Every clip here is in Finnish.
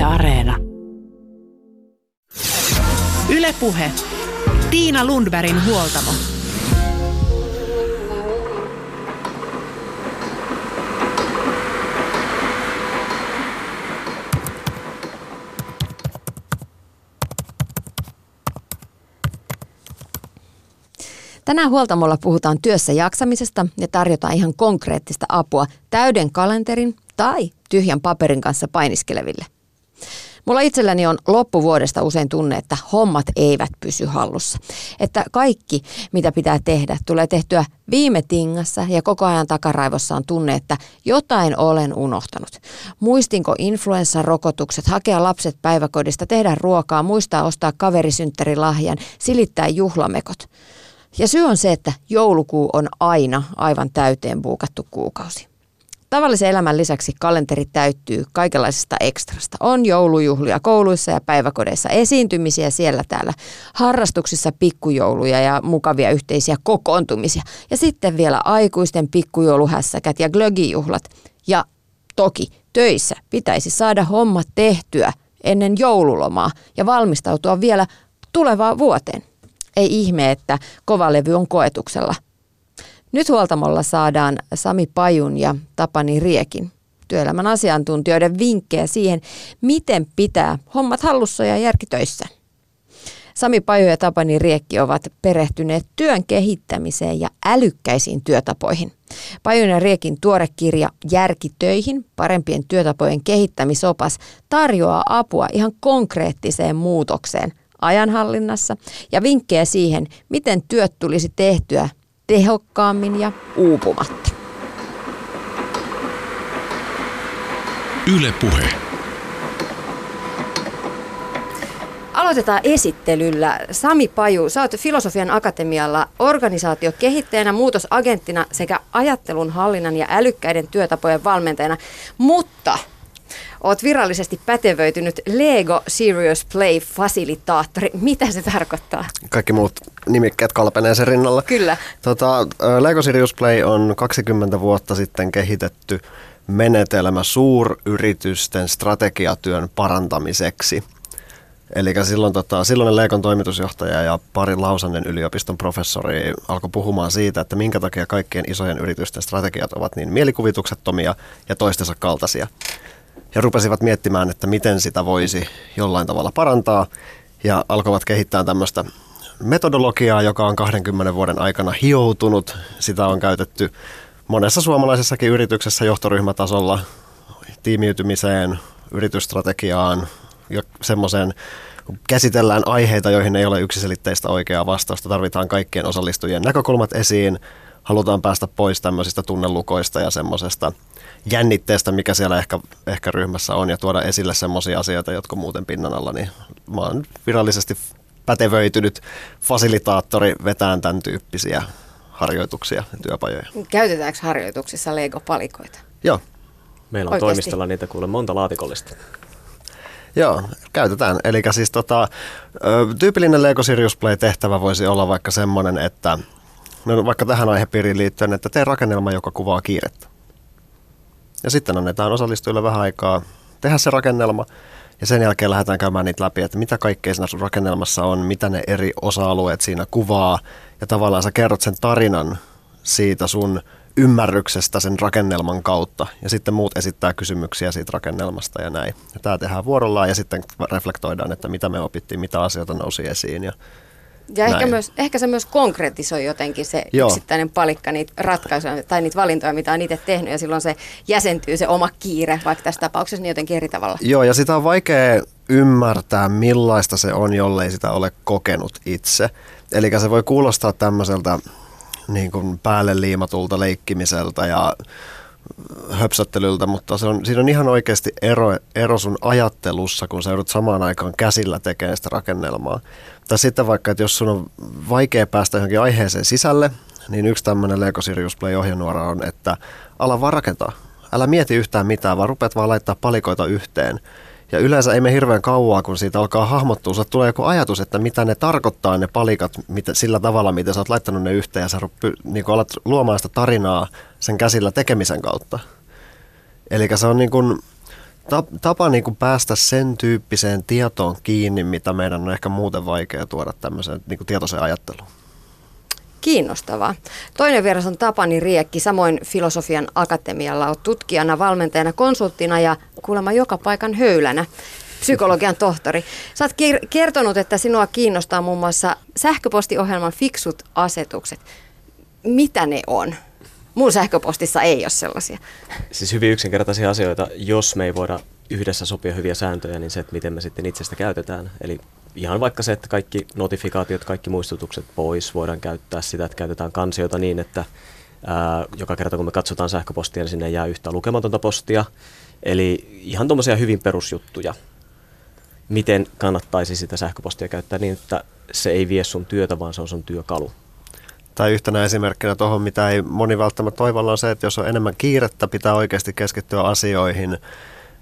Yle Areena. Ylepuhe. Tiina Lundbergin huoltamo. Tänään huoltamolla puhutaan työssä jaksamisesta ja tarjotaan ihan konkreettista apua täyden kalenterin tai tyhjän paperin kanssa painiskeleville. Mulla itselläni on loppuvuodesta usein tunne, että hommat eivät pysy hallussa. Että kaikki, mitä pitää tehdä, tulee tehtyä viime tingassa ja koko ajan takaraivossa on tunne, että jotain olen unohtanut. Muistinko influenssarokotukset, hakea lapset päiväkodista, tehdä ruokaa, muistaa ostaa kaverisynttärilahjan, silittää juhlamekot. Ja syy on se, että joulukuu on aina aivan täyteen buukattu kuukausi. Tavallisen elämän lisäksi kalenteri täyttyy kaikenlaisesta ekstrasta. On joulujuhlia kouluissa ja päiväkodeissa, esiintymisiä siellä täällä, harrastuksissa pikkujouluja ja mukavia yhteisiä kokoontumisia. Ja sitten vielä aikuisten pikkujouluhässäkät ja glögijuhlat. Ja toki töissä pitäisi saada hommat tehtyä ennen joululomaa ja valmistautua vielä tulevaan vuoteen. Ei ihme, että kovalevy on koetuksella. Nyt huoltamolla saadaan Sami Pajun ja Tapani Riekin työelämän asiantuntijoiden vinkkejä siihen, miten pitää hommat hallussa ja järkitöissä. Sami Paju ja Tapani Riekki ovat perehtyneet työn kehittämiseen ja älykkäisiin työtapoihin. Pajun ja Riekin tuore kirja Järkitöihin, parempien työtapojen kehittämisopas, tarjoaa apua ihan konkreettiseen muutokseen ajanhallinnassa ja vinkkejä siihen, miten työt tulisi tehtyä tehokkaammin ja uupumatta. Yle Puhe. Aloitetaan esittelyllä. Sami Paju, sä oot Filosofian Akatemialla organisaatiokehittäjänä, muutosagenttina sekä ajattelun hallinnan ja älykkäiden työtapojen valmentajana. Mutta Oot virallisesti pätevöitynyt Lego Serious Play fasilitaattori. Mitä se tarkoittaa? Kaikki muut nimikkeet kalpenee sen rinnalla. Kyllä. Tota, Lego Serious Play on 20 vuotta sitten kehitetty menetelmä suuryritysten strategiatyön parantamiseksi. Eli silloin tota, silloinen Leikon toimitusjohtaja ja pari Lausannen yliopiston professori alkoi puhumaan siitä, että minkä takia kaikkien isojen yritysten strategiat ovat niin mielikuvituksettomia ja toistensa kaltaisia ja rupesivat miettimään, että miten sitä voisi jollain tavalla parantaa ja alkoivat kehittää tämmöistä metodologiaa, joka on 20 vuoden aikana hioutunut. Sitä on käytetty monessa suomalaisessakin yrityksessä johtoryhmätasolla tiimiytymiseen, yritysstrategiaan ja semmoiseen käsitellään aiheita, joihin ei ole yksiselitteistä oikeaa vastausta. Tarvitaan kaikkien osallistujien näkökulmat esiin. Halutaan päästä pois tämmöisistä tunnelukoista ja semmoisesta jännitteestä, mikä siellä ehkä, ehkä ryhmässä on ja tuoda esille semmoisia asioita, jotka muuten pinnan alla, niin mä oon virallisesti pätevöitynyt fasilitaattori vetään tämän tyyppisiä harjoituksia ja työpajoja. Käytetäänkö harjoituksissa Lego-palikoita? Joo. Meillä on Oikeasti. toimistolla niitä kuule monta laatikollista. Joo, käytetään. Eli siis tota, tyypillinen Lego Serious Play-tehtävä voisi olla vaikka semmoinen, että no vaikka tähän aihepiiriin liittyen, että tee rakennelma, joka kuvaa kiirettä. Ja sitten annetaan osallistujille vähän aikaa tehdä se rakennelma ja sen jälkeen lähdetään käymään niitä läpi, että mitä kaikkea siinä sun rakennelmassa on, mitä ne eri osa-alueet siinä kuvaa ja tavallaan sä kerrot sen tarinan siitä sun ymmärryksestä sen rakennelman kautta ja sitten muut esittää kysymyksiä siitä rakennelmasta ja näin. Ja tämä tehdään vuorollaan ja sitten reflektoidaan, että mitä me opittiin, mitä asioita nousi esiin ja ja ehkä, myös, ehkä se myös konkretisoi jotenkin se Joo. yksittäinen palikka niitä ratkaisuja tai niitä valintoja, mitä on itse tehnyt ja silloin se jäsentyy se oma kiire, vaikka tässä tapauksessa niin jotenkin eri tavalla. Joo ja sitä on vaikea ymmärtää millaista se on, jollei sitä ole kokenut itse. Eli se voi kuulostaa tämmöiseltä niin kuin päälle liimatulta leikkimiseltä ja höpsöttelyltä, mutta se on, siinä on ihan oikeasti ero, ero sun ajattelussa, kun sä joudut samaan aikaan käsillä tekemään sitä rakennelmaa. Tai sitten vaikka, että jos sun on vaikea päästä johonkin aiheeseen sisälle, niin yksi tämmöinen Lego Sirius Play ohjenuora on, että ala vaan rakentaa. Älä mieti yhtään mitään, vaan rupeat vaan laittaa palikoita yhteen. Ja yleensä ei me hirveän kauaa, kun siitä alkaa hahmottua. Sä tulee joku ajatus, että mitä ne tarkoittaa ne palikat mitä, sillä tavalla, miten sä oot laittanut ne yhteen ja sä ruppi, niin alat luomaan sitä tarinaa sen käsillä tekemisen kautta. Eli se on niin kuin, tapa niin kuin päästä sen tyyppiseen tietoon kiinni, mitä meidän on ehkä muuten vaikea tuoda tämmöiseen niin kuin tietoiseen ajatteluun. Kiinnostavaa. Toinen vieras on Tapani Riekki, samoin Filosofian Akatemialla on tutkijana, valmentajana, konsulttina ja kuulemma joka paikan höylänä psykologian tohtori. Sä oot kertonut, että sinua kiinnostaa muun muassa sähköpostiohjelman fiksut asetukset. Mitä ne on? Mun sähköpostissa ei ole sellaisia. Siis hyvin yksinkertaisia asioita. Jos me ei voida yhdessä sopia hyviä sääntöjä, niin se, että miten me sitten itsestä käytetään. Eli ihan vaikka se, että kaikki notifikaatiot, kaikki muistutukset pois, voidaan käyttää sitä, että käytetään kansioita niin, että ää, joka kerta kun me katsotaan sähköpostia, niin sinne jää yhtä lukematonta postia. Eli ihan tuommoisia hyvin perusjuttuja. Miten kannattaisi sitä sähköpostia käyttää niin, että se ei vie sun työtä, vaan se on sun työkalu. Tai yhtenä esimerkkinä tuohon, mitä ei moni välttämättä toivolla on se, että jos on enemmän kiirettä, pitää oikeasti keskittyä asioihin,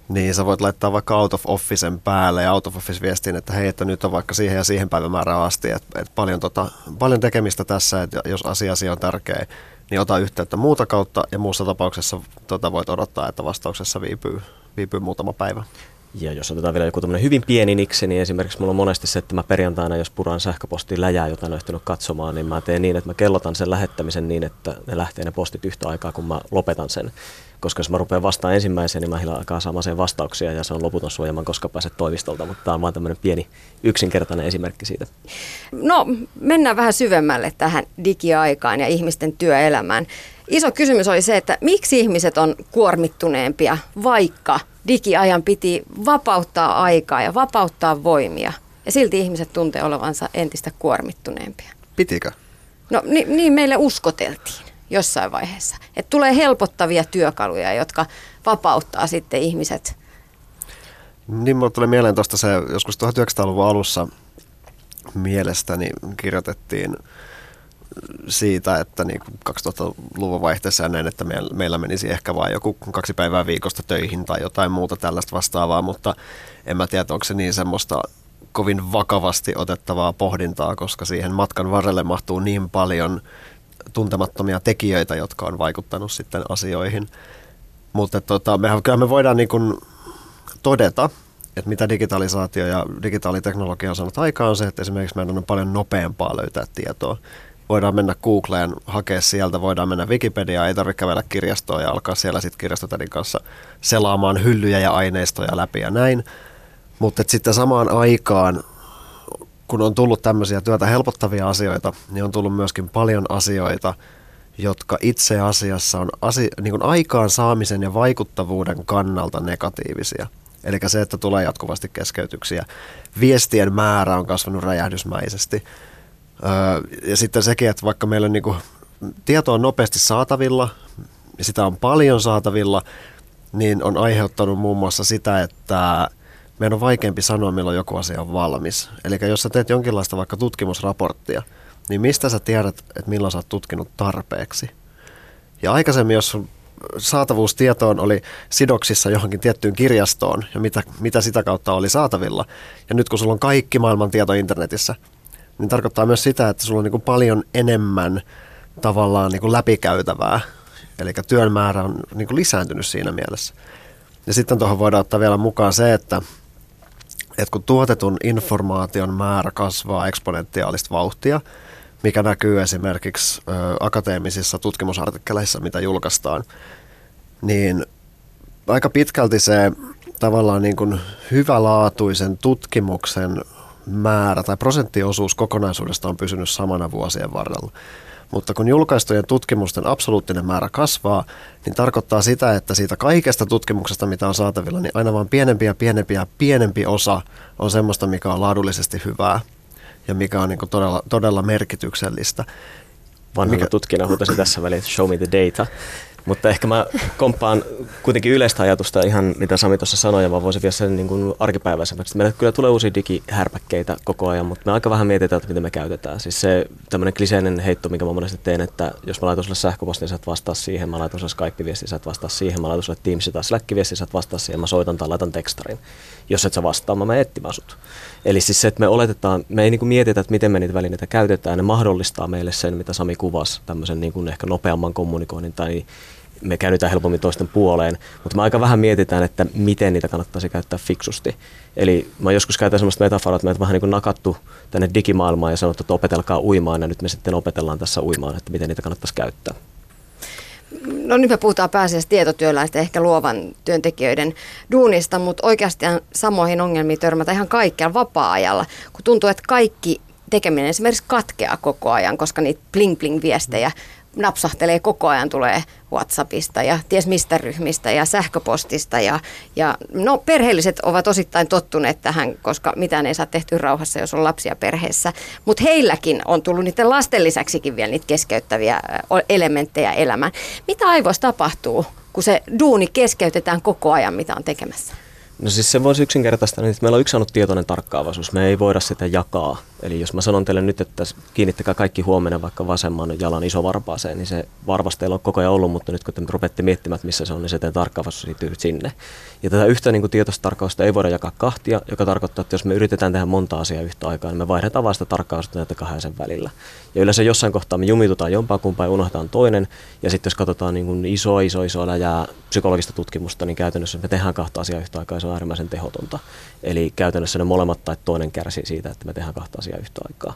niin sä voit laittaa vaikka out of officen päälle ja out of office viestiin, että hei, että nyt on vaikka siihen ja siihen päivämäärään asti, että, että paljon, tota, paljon tekemistä tässä, että jos asia, asia on tärkeä, niin ota yhteyttä muuta kautta ja muussa tapauksessa tota voit odottaa, että vastauksessa viipyy, viipyy muutama päivä. Ja jos otetaan vielä joku tämmöinen hyvin pieni niksi, niin esimerkiksi mulla on monesti se, että mä perjantaina, jos puran sähköpostiin läjää, jota en ehtinyt katsomaan, niin mä teen niin, että mä kellotan sen lähettämisen niin, että ne lähtee ne postit yhtä aikaa, kun mä lopetan sen. Koska jos mä rupean vastaan ensimmäiseen, niin mä hiljaa alkaa saamaan sen vastauksia ja se on loputon suojaman, koska pääset toimistolta. Mutta tämä on vaan tämmöinen pieni yksinkertainen esimerkki siitä. No mennään vähän syvemmälle tähän digiaikaan ja ihmisten työelämään. Iso kysymys oli se, että miksi ihmiset on kuormittuneempia, vaikka digiajan piti vapauttaa aikaa ja vapauttaa voimia. Ja silti ihmiset tuntee olevansa entistä kuormittuneempia. Pitikö? No niin, niin meille uskoteltiin jossain vaiheessa. Että tulee helpottavia työkaluja, jotka vapauttaa sitten ihmiset. Niin, mulle tulee mieleen tuosta se joskus 1900-luvun alussa mielestäni kirjoitettiin siitä, että niin 2000-luvun vaihteessa ja näin, että meillä menisi ehkä vain joku kaksi päivää viikosta töihin tai jotain muuta tällaista vastaavaa, mutta en mä tiedä, onko se niin semmoista kovin vakavasti otettavaa pohdintaa, koska siihen matkan varrelle mahtuu niin paljon tuntemattomia tekijöitä, jotka on vaikuttanut sitten asioihin. Mutta tota, mehän, kyllä me voidaan niin kuin todeta, että mitä digitalisaatio ja digitaaliteknologia on saanut aikaan on se, että esimerkiksi meidän on paljon nopeampaa löytää tietoa voidaan mennä Googleen, hakea sieltä, voidaan mennä Wikipediaan, ei tarvitse kävellä kirjastoon ja alkaa siellä sitten kirjastotädin kanssa selaamaan hyllyjä ja aineistoja läpi ja näin. Mutta sitten samaan aikaan, kun on tullut tämmöisiä työtä helpottavia asioita, niin on tullut myöskin paljon asioita, jotka itse asiassa on asi- niin kuin aikaan saamisen ja vaikuttavuuden kannalta negatiivisia. Eli se, että tulee jatkuvasti keskeytyksiä. Viestien määrä on kasvanut räjähdysmäisesti ja sitten sekin, että vaikka meillä on niin kuin, tieto on nopeasti saatavilla, ja sitä on paljon saatavilla, niin on aiheuttanut muun muassa sitä, että meidän on vaikeampi sanoa, milloin joku asia on valmis. Eli jos sä teet jonkinlaista vaikka tutkimusraporttia, niin mistä sä tiedät, että milloin sä oot tutkinut tarpeeksi? Ja aikaisemmin, jos saatavuustietoon oli sidoksissa johonkin tiettyyn kirjastoon ja mitä, mitä sitä kautta oli saatavilla. Ja nyt kun sulla on kaikki maailman tieto internetissä, niin tarkoittaa myös sitä, että sulla on niin paljon enemmän tavallaan niin läpikäytävää. Eli työn määrä on niin lisääntynyt siinä mielessä. Ja sitten tuohon voidaan ottaa vielä mukaan se, että, että kun tuotetun informaation määrä kasvaa eksponentiaalista vauhtia, mikä näkyy esimerkiksi ö, akateemisissa tutkimusartikkeleissa, mitä julkaistaan, niin aika pitkälti se tavallaan niin kuin hyvälaatuisen tutkimuksen määrä tai prosenttiosuus kokonaisuudesta on pysynyt samana vuosien varrella. Mutta kun julkaistujen tutkimusten absoluuttinen määrä kasvaa, niin tarkoittaa sitä, että siitä kaikesta tutkimuksesta, mitä on saatavilla, niin aina vaan pienempi ja pienempi ja pienempi osa on semmoista, mikä on laadullisesti hyvää ja mikä on niin todella, todella merkityksellistä. Vanhana mikä... tutkijana huutasi tässä väliin, show me the data. Mutta ehkä mä komppaan kuitenkin yleistä ajatusta ihan mitä Sami tuossa sanoi, ja mä voisin vielä sen niin arkipäiväisemmäksi. Meillä kyllä tulee uusia digihärpäkkeitä koko ajan, mutta me aika vähän mietitään, että miten me käytetään. Siis se tämmöinen kliseinen heitto, mikä mä monesti teen, että jos mä laitan sulle sähköpostin, niin sä et vastaa siihen, mä laitan sulle Skype-viestin, sä et vastaa siihen, mä laitan sulle Teams tai Slack-viestin, sä et vastaa siihen, mä soitan tai laitan tekstarin. Jos et sä vastaa, mä menen etsimään sut. Eli siis se, että me oletetaan, me ei niin kuin mietitä, että miten me niitä välineitä käytetään, ne mahdollistaa meille sen, mitä Sami kuvasi, tämmöisen niin kuin ehkä nopeamman kommunikoinnin tai me käännytään helpommin toisten puoleen, mutta me aika vähän mietitään, että miten niitä kannattaisi käyttää fiksusti. Eli mä joskus käytän sellaista metaforaa, että meitä vähän niin kuin nakattu tänne digimaailmaan ja sanottu, että opetelkaa uimaan ja nyt me sitten opetellaan tässä uimaan, että miten niitä kannattaisi käyttää. No nyt me puhutaan pääasiassa tietotyöläisten ehkä luovan työntekijöiden duunista, mutta oikeasti samoihin ongelmiin törmätä ihan kaikkialla vapaa-ajalla, kun tuntuu, että kaikki tekeminen esimerkiksi katkeaa koko ajan, koska niitä bling-bling-viestejä napsahtelee koko ajan, tulee WhatsAppista ja ties mistä ryhmistä ja sähköpostista. Ja, ja no, perheelliset ovat osittain tottuneet tähän, koska mitään ei saa tehty rauhassa, jos on lapsia perheessä. Mutta heilläkin on tullut niiden lasten lisäksikin vielä niitä keskeyttäviä elementtejä elämään. Mitä aivoissa tapahtuu, kun se duuni keskeytetään koko ajan, mitä on tekemässä? No siis se voisi yksinkertaista, niin että meillä on yksi ainut tietoinen tarkkaavaisuus. Me ei voida sitä jakaa. Eli jos mä sanon teille nyt, että kiinnittäkää kaikki huomenna vaikka vasemman jalan isovarpaaseen, niin se varmasti teillä on koko ajan ollut, mutta nyt kun te rupeatte miettimään, että missä se on, niin se tarkkaavaisuus siirtyy sinne. Ja tätä yhtä niin tietoista tarkkausta ei voida jakaa kahtia, joka tarkoittaa, että jos me yritetään tehdä monta asiaa yhtä aikaa, niin me vaihdetaan vasta tarkkausta näitä kahden välillä. Ja yleensä jossain kohtaa me jumitutaan jompaa kumpaa ja unohdetaan toinen. Ja sitten jos katsotaan niin kuin iso, iso, iso läjää psykologista tutkimusta, niin käytännössä me tehdään kahta asiaa yhtä aikaa se on äärimmäisen tehotonta. Eli käytännössä ne molemmat tai toinen kärsii siitä, että me tehdään kahta asiaa yhtä aikaa.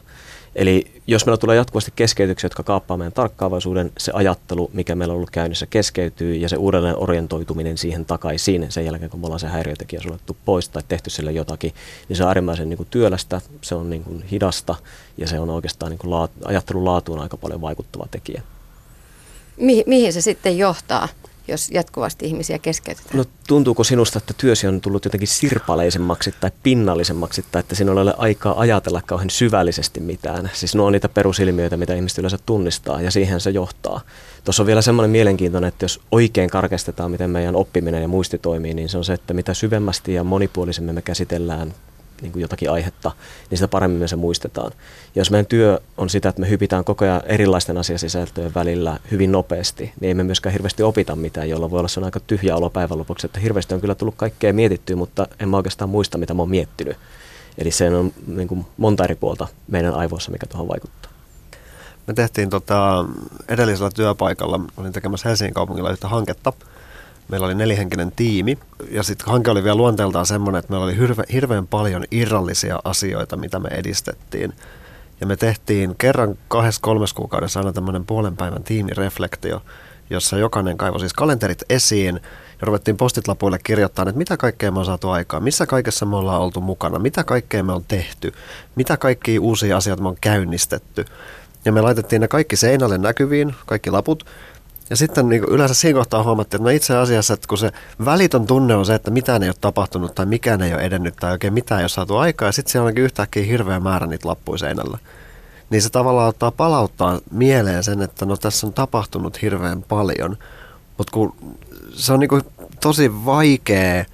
Eli jos meillä tulee jatkuvasti keskeytyksiä, jotka kaappaa meidän tarkkaavaisuuden, se ajattelu, mikä meillä on ollut käynnissä, keskeytyy ja se uudelleen orientoituminen siihen takaisin sen jälkeen, kun me ollaan se häiriötekijä suljettu pois tai tehty sille jotakin, niin se on äärimmäisen niin kuin työlästä, se on niin kuin hidasta ja se on oikeastaan niin kuin laat, ajattelun laatuun aika paljon vaikuttava tekijä. Mi- mihin se sitten johtaa? Jos jatkuvasti ihmisiä keskeytetään? No tuntuuko sinusta, että työsi on tullut jotenkin sirpaleisemmaksi tai pinnallisemmaksi, tai että sinulla ei ole aikaa ajatella kauhean syvällisesti mitään? Siis nuo on niitä perusilmiöitä, mitä ihmiset yleensä tunnistaa, ja siihen se johtaa. Tuossa on vielä semmoinen mielenkiintoinen, että jos oikein karkestetaan, miten meidän oppiminen ja muisti toimii, niin se on se, että mitä syvemmästi ja monipuolisemmin me käsitellään niin kuin jotakin aihetta, niin sitä paremmin me se muistetaan. Ja jos meidän työ on sitä, että me hypitään koko ajan erilaisten asiasisältöjen välillä hyvin nopeasti, niin ei me myöskään hirveästi opita mitään, jolla voi olla se aika tyhjä olo päivän lopuksi, että hirveästi on kyllä tullut kaikkea mietittyä, mutta en mä oikeastaan muista, mitä mä oon miettinyt. Eli se on niin kuin monta eri puolta meidän aivoissa, mikä tuohon vaikuttaa. Me tehtiin tota, edellisellä työpaikalla, olin tekemässä Helsingin kaupungilla yhtä hanketta, Meillä oli nelihenkinen tiimi ja sitten hanke oli vielä luonteeltaan semmoinen, että meillä oli hirve, hirveän paljon irrallisia asioita, mitä me edistettiin. Ja me tehtiin kerran kahdessa kolmes kuukaudessa aina tämmöinen puolen päivän tiimireflektio, jossa jokainen kaivoi siis kalenterit esiin ja ruvettiin postitlapuille kirjoittamaan, että mitä kaikkea me on saatu aikaan, missä kaikessa me ollaan oltu mukana, mitä kaikkea me on tehty, mitä kaikkia uusia asioita me on käynnistetty. Ja me laitettiin ne kaikki seinälle näkyviin, kaikki laput, ja sitten niin yleensä siinä kohtaa huomattiin, että no itse asiassa, että kun se välitön tunne on se, että mitään ei ole tapahtunut tai mikään ei ole edennyt tai oikein mitään ei ole saatu aikaa, ja sitten siellä onkin yhtäkkiä hirveä määrä niitä lappuja seinällä. Niin se tavallaan ottaa palauttaa mieleen sen, että no tässä on tapahtunut hirveän paljon, mutta kun se on niin tosi vaikea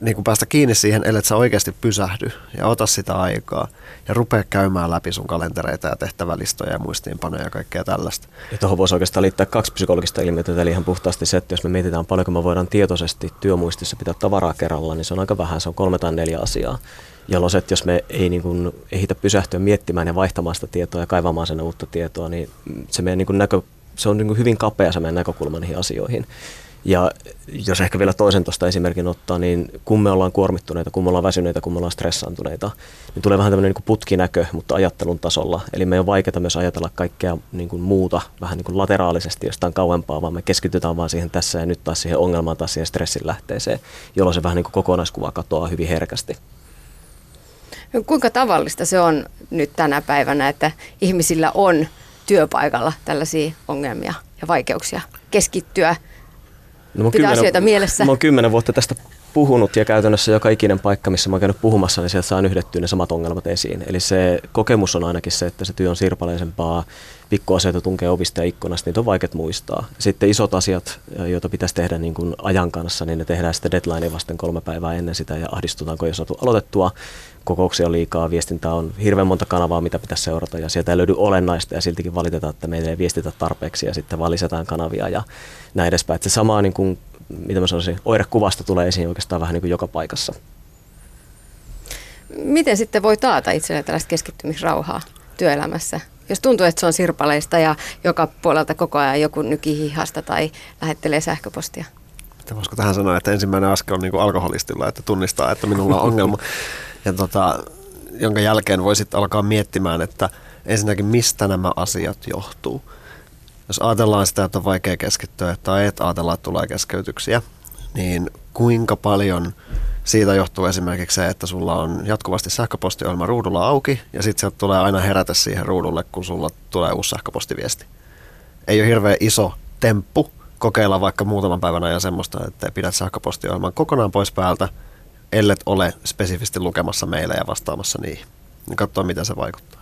niin kuin päästä kiinni siihen, ellei sä oikeasti pysähdy ja ota sitä aikaa ja rupea käymään läpi sun kalentereita ja tehtävälistoja ja muistiinpanoja ja kaikkea tällaista. Ja tuohon voisi oikeastaan liittää kaksi psykologista ilmiötä, eli ihan puhtaasti se, että jos me mietitään paljonko me voidaan tietoisesti työmuistissa pitää tavaraa kerralla, niin se on aika vähän, se on kolme tai neljä asiaa. Jolloin se, että jos me ei niin kuin, ehitä pysähtyä miettimään ja vaihtamaan sitä tietoa ja kaivamaan sen uutta tietoa, niin se, meidän niin kuin näkö, se on niin kuin hyvin kapea se meidän näkökulma niihin asioihin. Ja jos ehkä vielä toisen tuosta esimerkin ottaa, niin kun me ollaan kuormittuneita, kun me ollaan väsyneitä, kun me ollaan stressaantuneita, niin tulee vähän tämmöinen niin putkinäkö, mutta ajattelun tasolla. Eli me on vaikeaa myös ajatella kaikkea niin kuin muuta vähän niin kuin lateraalisesti jostain kauempaa, vaan me keskitytään vaan siihen tässä ja nyt taas siihen ongelmaan tai siihen stressin lähteeseen, jolloin se vähän niin kuin kokonaiskuva katoaa hyvin herkästi. No, kuinka tavallista se on nyt tänä päivänä, että ihmisillä on työpaikalla tällaisia ongelmia ja vaikeuksia keskittyä No, pitää kymmenen, asioita mielessä. Mä oon kymmenen vuotta tästä puhunut ja käytännössä joka ikinen paikka, missä mä oon käynyt puhumassa, niin sieltä saa yhdettyä ne samat ongelmat esiin. Eli se kokemus on ainakin se, että se työ on sirpaleisempaa, pikkuasioita tunkee ovista ja ikkunasta, niitä on vaikea muistaa. Sitten isot asiat, joita pitäisi tehdä niin kuin ajan kanssa, niin ne tehdään sitten deadline vasten kolme päivää ennen sitä ja ahdistutaanko jo saatu aloitettua. Kokouksia on liikaa, viestintää on hirveän monta kanavaa, mitä pitäisi seurata ja sieltä ei löydy olennaista ja siltikin valitetaan, että meillä ei viestitä tarpeeksi ja sitten vaan lisätään kanavia ja näin edespäin. Että se sama, niin kuin, mitä mä sanoisin, oirekuvasta tulee esiin oikeastaan vähän niin kuin joka paikassa. Miten sitten voi taata itselle tällaista keskittymisrauhaa työelämässä? Jos tuntuu, että se on sirpaleista ja joka puolelta koko ajan joku nyki hihasta tai lähettelee sähköpostia. Että voisiko tähän sanoa, että ensimmäinen askel on niin kuin alkoholistilla, että tunnistaa, että minulla on ongelma. ja tota, jonka jälkeen voisit alkaa miettimään, että ensinnäkin mistä nämä asiat johtuu. Jos ajatellaan sitä, että on vaikea keskittyä tai et ajatella, että tulee keskeytyksiä, niin kuinka paljon siitä johtuu esimerkiksi se, että sulla on jatkuvasti sähköpostiohjelma ruudulla auki ja sitten sieltä tulee aina herätä siihen ruudulle, kun sulla tulee uusi sähköpostiviesti. Ei ole hirveän iso temppu kokeilla vaikka muutaman päivän ajan semmoista, että pidät sähköpostiohjelman kokonaan pois päältä, ellet ole spesifisti lukemassa meille ja vastaamassa niihin. Katsoa, miten se vaikuttaa.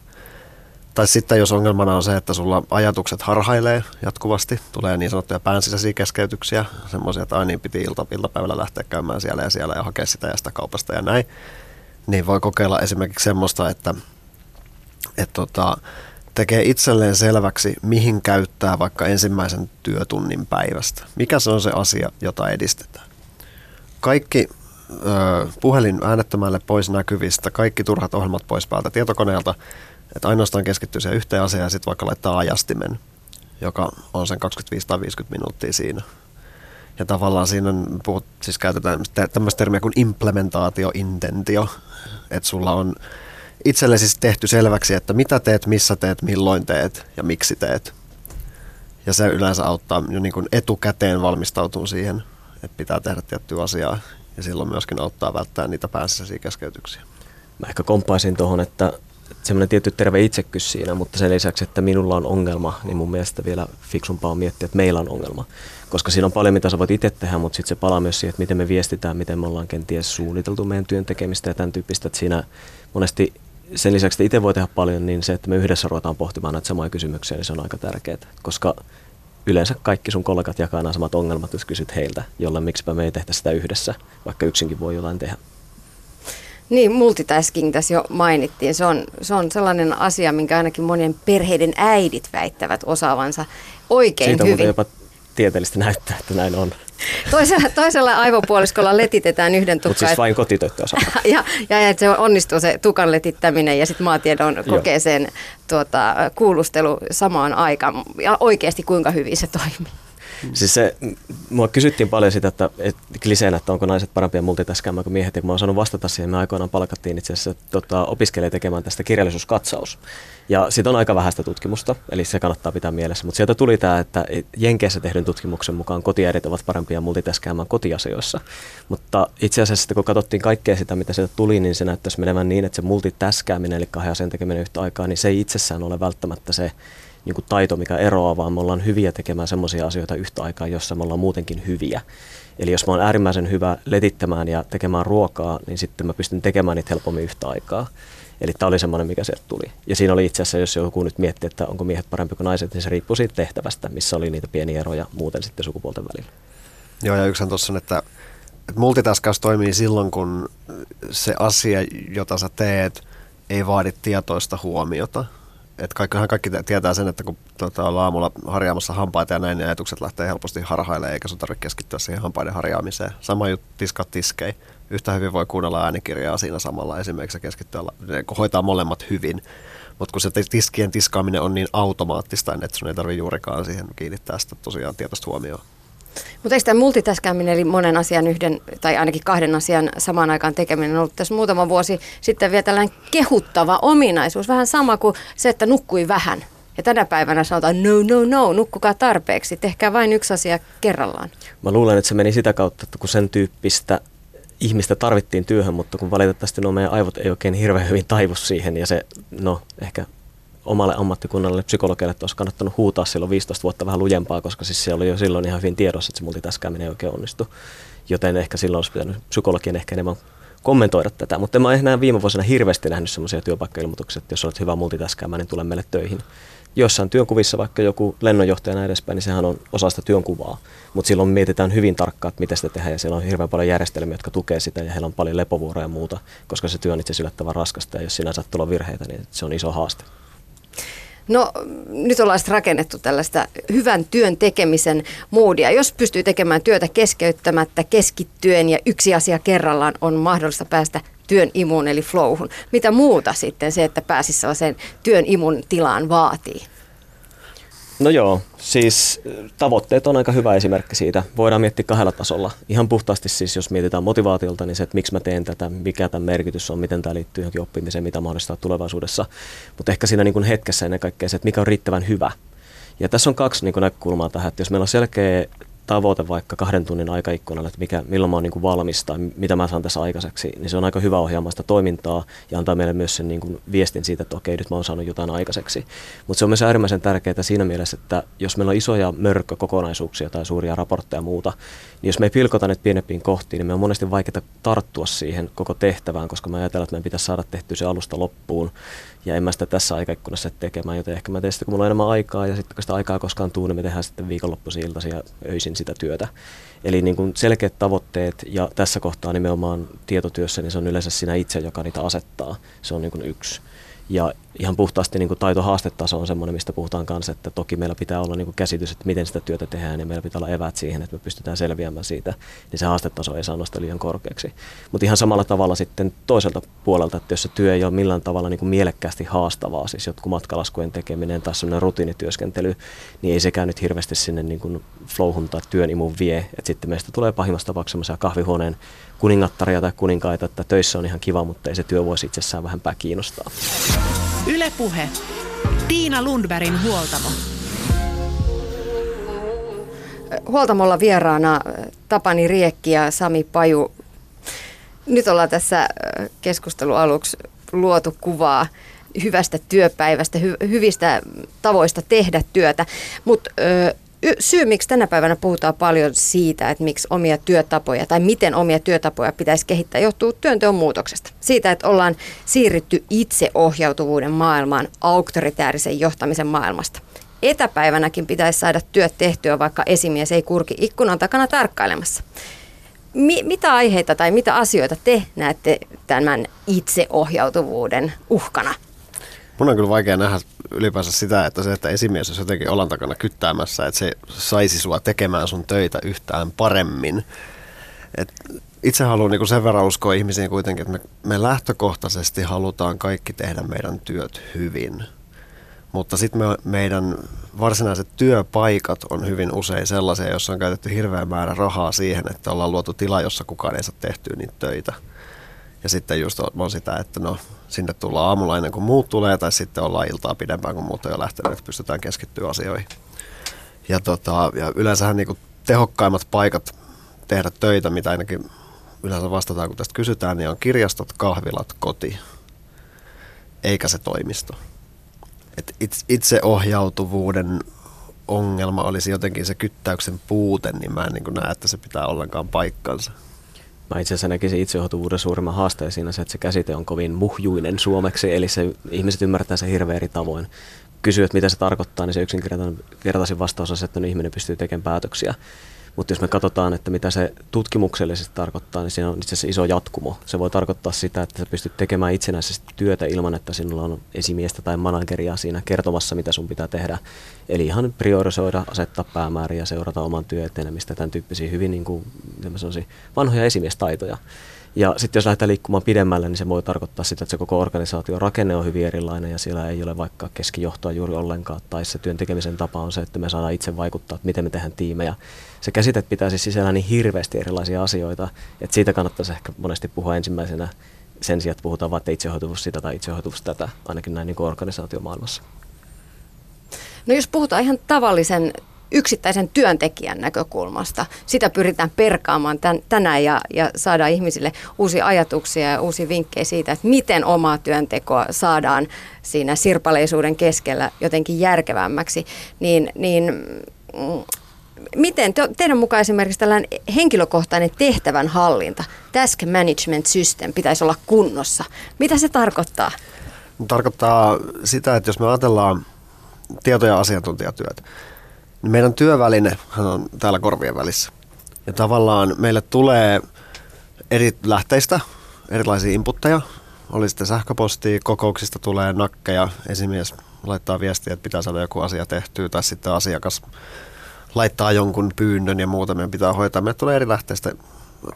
Tai sitten jos ongelmana on se, että sulla ajatukset harhailee jatkuvasti, tulee niin sanottuja päänsisäisiä keskeytyksiä, semmoisia, että aina niin piti ilta, iltapäivällä lähteä käymään siellä ja siellä ja hakea sitä ja sitä kaupasta ja näin, niin voi kokeilla esimerkiksi semmoista, että, että tota, tekee itselleen selväksi, mihin käyttää vaikka ensimmäisen työtunnin päivästä. Mikä se on se asia, jota edistetään. Kaikki ö, puhelin äänettömälle pois näkyvistä, kaikki turhat ohjelmat pois päältä tietokoneelta, että ainoastaan keskittyy siihen yhteen asiaan ja sitten vaikka laittaa ajastimen, joka on sen 25 tai 50 minuuttia siinä. Ja tavallaan siinä on, puhut, siis käytetään tämmöistä termiä kuin implementaatiointentio, että sulla on itselle siis tehty selväksi, että mitä teet, missä teet, milloin teet ja miksi teet. Ja se yleensä auttaa jo niin kuin etukäteen valmistautua siihen, että pitää tehdä tiettyä asiaa. Ja silloin myöskin auttaa välttää niitä pääsisäisiä keskeytyksiä. Mä ehkä kompaisin tuohon, että semmoinen tietty terve itsekkyys siinä, mutta sen lisäksi, että minulla on ongelma, niin mun mielestä vielä fiksumpaa on miettiä, että meillä on ongelma. Koska siinä on paljon, mitä sä voit itse tehdä, mutta sitten se palaa myös siihen, että miten me viestitään, miten me ollaan kenties suunniteltu meidän työn tekemistä ja tämän tyyppistä. Että siinä monesti sen lisäksi, että itse voi tehdä paljon, niin se, että me yhdessä ruvetaan pohtimaan näitä samoja kysymyksiä, niin se on aika tärkeää. Koska yleensä kaikki sun kollegat jakaa nämä samat ongelmat, jos kysyt heiltä, jolla miksipä me ei tehtä sitä yhdessä, vaikka yksinkin voi jotain tehdä. Niin, multitasking tässä jo mainittiin. Se on, se on sellainen asia, minkä ainakin monien perheiden äidit väittävät osaavansa oikein Siitä hyvin. Jopa tieteellisesti näyttää, että näin on. Toisella, toisella aivopuoliskolla letitetään yhden tukka. Mutta siis vain kotitöitä ja, ja, ja, että se onnistuu se tukan letittäminen ja sitten maatiedon kokeeseen tuota, kuulustelu samaan aikaan. Ja oikeasti kuinka hyvin se toimii. Siis se, mua kysyttiin paljon sitä, että, että kliseenä, että onko naiset parempia multitaskaamaan kuin miehet, ja mä oon saanut vastata siihen, me aikoinaan palkattiin itse asiassa tota, opiskelija tekemään tästä kirjallisuuskatsaus. Ja siitä on aika vähäistä tutkimusta, eli se kannattaa pitää mielessä. Mutta sieltä tuli tämä, että Jenkeissä tehdyn tutkimuksen mukaan kotiäidit ovat parempia multitaskaamaan kotiasioissa. Mutta itse asiassa kun katsottiin kaikkea sitä, mitä sieltä tuli, niin se näyttäisi menevän niin, että se multitaskääminen, eli kahden asian tekeminen yhtä aikaa, niin se ei itsessään ole välttämättä se niin kuin taito, mikä eroaa, vaan me ollaan hyviä tekemään sellaisia asioita yhtä aikaa, jossa me ollaan muutenkin hyviä. Eli jos mä oon äärimmäisen hyvä letittämään ja tekemään ruokaa, niin sitten mä pystyn tekemään niitä helpommin yhtä aikaa. Eli tämä oli semmoinen, mikä sieltä tuli. Ja siinä oli itse asiassa, jos joku nyt miettii, että onko miehet parempi kuin naiset, niin se riippuu siitä tehtävästä, missä oli niitä pieniä eroja muuten sitten sukupuolten välillä. Joo, ja yksi tuossa on, että, että multitaskaus toimii silloin, kun se asia, jota sä teet, ei vaadi tietoista huomiota että kaikkihan kaikki tietää sen, että kun tota, ollaan aamulla harjaamassa hampaita ja näin, niin ajatukset lähtee helposti harhailemaan, eikä sun tarvitse keskittyä siihen hampaiden harjaamiseen. Sama juttu tiskat tiskei. Yhtä hyvin voi kuunnella äänikirjaa siinä samalla esimerkiksi keskittyä, hoitaa molemmat hyvin. Mutta kun se tiskien tiskaaminen on niin automaattista, että sun ei tarvitse juurikaan siihen kiinnittää sitä tosiaan tietoista huomioon. Mutta eikö tämä multitaskäminen, eli monen asian yhden tai ainakin kahden asian samaan aikaan tekeminen, ollut tässä muutama vuosi sitten vielä tällainen kehuttava ominaisuus. Vähän sama kuin se, että nukkui vähän. Ja tänä päivänä sanotaan, no, no, no, nukkukaa tarpeeksi, tehkää vain yksi asia kerrallaan. Mä luulen, että se meni sitä kautta, että kun sen tyyppistä ihmistä tarvittiin työhön, mutta kun valitettavasti no meidän aivot ei oikein hirveän hyvin taivu siihen ja se, no ehkä omalle ammattikunnalle psykologialle, että olisi kannattanut huutaa silloin 15 vuotta vähän lujempaa, koska siis se oli jo silloin ihan hyvin tiedossa, että se multitaskääminen ei oikein onnistu. Joten ehkä silloin olisi pitänyt psykologien ehkä enemmän kommentoida tätä, mutta mä en enää viime vuosina hirveästi nähnyt semmoisia työpaikkailmoituksia, että jos olet hyvä multitaskäämään, niin tule meille töihin. Jossain työnkuvissa vaikka joku lennonjohtaja näin edespäin, niin sehän on osa sitä työnkuvaa. Mutta silloin mietitään hyvin tarkkaan, että miten sitä tehdään ja siellä on hirveän paljon järjestelmiä, jotka tukee sitä ja heillä on paljon lepovuoroja ja muuta, koska se työ on itse asiassa yllättävän raskasta ja jos sinä saat tulla virheitä, niin se on iso haaste. No nyt ollaan sitten rakennettu tällaista hyvän työn tekemisen moodia. Jos pystyy tekemään työtä keskeyttämättä, keskittyen ja yksi asia kerrallaan, on mahdollista päästä työn imuun eli flowhun. Mitä muuta sitten se, että pääsisi sellaiseen työn imun tilaan vaatii? No joo, siis tavoitteet on aika hyvä esimerkki siitä. Voidaan miettiä kahdella tasolla. Ihan puhtaasti siis, jos mietitään motivaatiolta, niin se, että miksi mä teen tätä, mikä tämän merkitys on, miten tämä liittyy johonkin oppimiseen, mitä mahdollistaa tulevaisuudessa. Mutta ehkä siinä niin kuin hetkessä ennen kaikkea se, että mikä on riittävän hyvä. Ja tässä on kaksi niin kuin näkökulmaa tähän, että jos meillä on selkeä tavoite vaikka kahden tunnin aikaikkunalle, että mikä, milloin mä oon niin valmis tai mitä mä saan tässä aikaiseksi, niin se on aika hyvä ohjaamaan sitä toimintaa ja antaa meille myös sen niin kuin viestin siitä, että okei, nyt mä oon saanut jotain aikaiseksi. Mutta se on myös äärimmäisen tärkeää siinä mielessä, että jos meillä on isoja mörkkökokonaisuuksia tai suuria raportteja ja muuta, niin jos me ei pilkota nyt pienempiin kohtiin, niin me on monesti vaikeaa tarttua siihen koko tehtävään, koska mä ajatellaan, että meidän pitäisi saada tehtyä se alusta loppuun ja en mä sitä tässä aikaikkunassa tekemään, joten ehkä mä teen sitä, kun mulla on enemmän aikaa ja sitten kun sitä aikaa koskaan tuu, niin me tehdään sitten viikonloppuisin iltaisin ja öisin sitä työtä. Eli niin kuin selkeät tavoitteet ja tässä kohtaa nimenomaan tietotyössä, niin se on yleensä sinä itse, joka niitä asettaa. Se on niin kuin yksi. Ja ihan puhtaasti niin taito-haastetaso on semmoinen, mistä puhutaan kanssa, että toki meillä pitää olla niin kuin käsitys, että miten sitä työtä tehdään ja meillä pitää olla evät siihen, että me pystytään selviämään siitä, niin se haastetaso ei saa nostaa liian korkeaksi. Mutta ihan samalla tavalla sitten toiselta puolelta, että jos se työ ei ole millään tavalla niin kuin mielekkäästi haastavaa, siis jotkut matkalaskujen tekeminen tai semmoinen rutiinityöskentely, niin ei sekään nyt hirveästi sinne niin kuin flowhun tai työn imun vie, että sitten meistä tulee pahimmassa tapauksessa kahvihuoneen kuningattaria tai kuninkaita, että töissä on ihan kiva, mutta ei se työ voisi itsessään vähempää kiinnostaa. Ylepuhe. Tiina Lundbergin huoltamo. Huoltamolla vieraana Tapani Riekki ja Sami Paju. Nyt ollaan tässä keskustelun aluksi luotu kuvaa hyvästä työpäivästä, hy- hyvistä tavoista tehdä työtä, mutta syy, miksi tänä päivänä puhutaan paljon siitä, että miksi omia työtapoja tai miten omia työtapoja pitäisi kehittää, johtuu työnteon muutoksesta. Siitä, että ollaan siirrytty itseohjautuvuuden maailmaan auktoritäärisen johtamisen maailmasta. Etäpäivänäkin pitäisi saada työt tehtyä, vaikka esimies ei kurki ikkunan takana tarkkailemassa. Mi- mitä aiheita tai mitä asioita te näette tämän itseohjautuvuuden uhkana? Mun on kyllä vaikea nähdä ylipäänsä sitä, että se, että esimies olisi jotenkin olan takana kyttäämässä, että se saisi sua tekemään sun töitä yhtään paremmin. Et itse haluan niin sen verran uskoa ihmisiin kuitenkin, että me, me lähtökohtaisesti halutaan kaikki tehdä meidän työt hyvin. Mutta sitten me, meidän varsinaiset työpaikat on hyvin usein sellaisia, joissa on käytetty hirveä määrä rahaa siihen, että ollaan luotu tila, jossa kukaan ei saa tehtyä niitä töitä. Ja sitten just on sitä, että no sinne tullaan aamulla ennen kuin muut tulee, tai sitten ollaan iltaa pidempään, kun muut on jo lähtenyt, että pystytään keskittyä asioihin. Ja, tota, ja yleensähän niin tehokkaimmat paikat tehdä töitä, mitä ainakin yleensä vastataan, kun tästä kysytään, niin on kirjastot, kahvilat, koti, eikä se toimisto. Et itseohjautuvuuden ongelma olisi jotenkin se kyttäyksen puute, niin mä en niin näe, että se pitää ollenkaan paikkansa. Mä itse asiassa näkisin itseohjautuvuuden suurimman haasteen siinä se, että se käsite on kovin muhjuinen suomeksi, eli se, ihmiset ymmärtää sen hirveän eri tavoin. Kysyy, että mitä se tarkoittaa, niin se yksinkertaisin vastaus on se, että no, ihminen pystyy tekemään päätöksiä. Mutta jos me katsotaan, että mitä se tutkimuksellisesti tarkoittaa, niin siinä on itse asiassa iso jatkumo. Se voi tarkoittaa sitä, että sä pystyt tekemään itsenäisesti työtä ilman, että sinulla on esimiestä tai manageria siinä kertomassa, mitä sun pitää tehdä. Eli ihan priorisoida, asettaa päämääriä, seurata oman työn etenemistä, tämän tyyppisiä hyvin niin kuin, vanhoja esimiestaitoja. Ja sitten jos lähdetään liikkumaan pidemmälle, niin se voi tarkoittaa sitä, että se koko organisaation rakenne on hyvin erilainen ja siellä ei ole vaikka keskijohtoa juuri ollenkaan. Tai se työn tekemisen tapa on se, että me saadaan itse vaikuttaa, että miten me tehdään tiimejä. Se käsite pitää siis sisällä niin hirveästi erilaisia asioita, että siitä kannattaisi ehkä monesti puhua ensimmäisenä sen sijaan, että puhutaan vain, että itsehoituvuus sitä tai itsehoituvuus tätä, ainakin näin niin organisaatiomaailmassa. No jos puhutaan ihan tavallisen yksittäisen työntekijän näkökulmasta. Sitä pyritään perkaamaan tän, tänään ja, ja saada ihmisille uusia ajatuksia ja uusia vinkkejä siitä, että miten omaa työntekoa saadaan siinä sirpaleisuuden keskellä jotenkin järkevämmäksi. Niin, niin mm, miten te, teidän mukaan esimerkiksi tällainen henkilökohtainen tehtävänhallinta, task management system pitäisi olla kunnossa? Mitä se tarkoittaa? Tarkoittaa sitä, että jos me ajatellaan tieto- ja asiantuntijatyötä, meidän työväline on täällä korvien välissä. Ja tavallaan meille tulee eri lähteistä erilaisia inputteja. Oli sitten sähköpostia, kokouksista tulee nakkeja, esimies laittaa viestiä, että pitää saada joku asia tehtyä, tai sitten asiakas laittaa jonkun pyynnön ja muuta meidän pitää hoitaa. Meille tulee eri lähteistä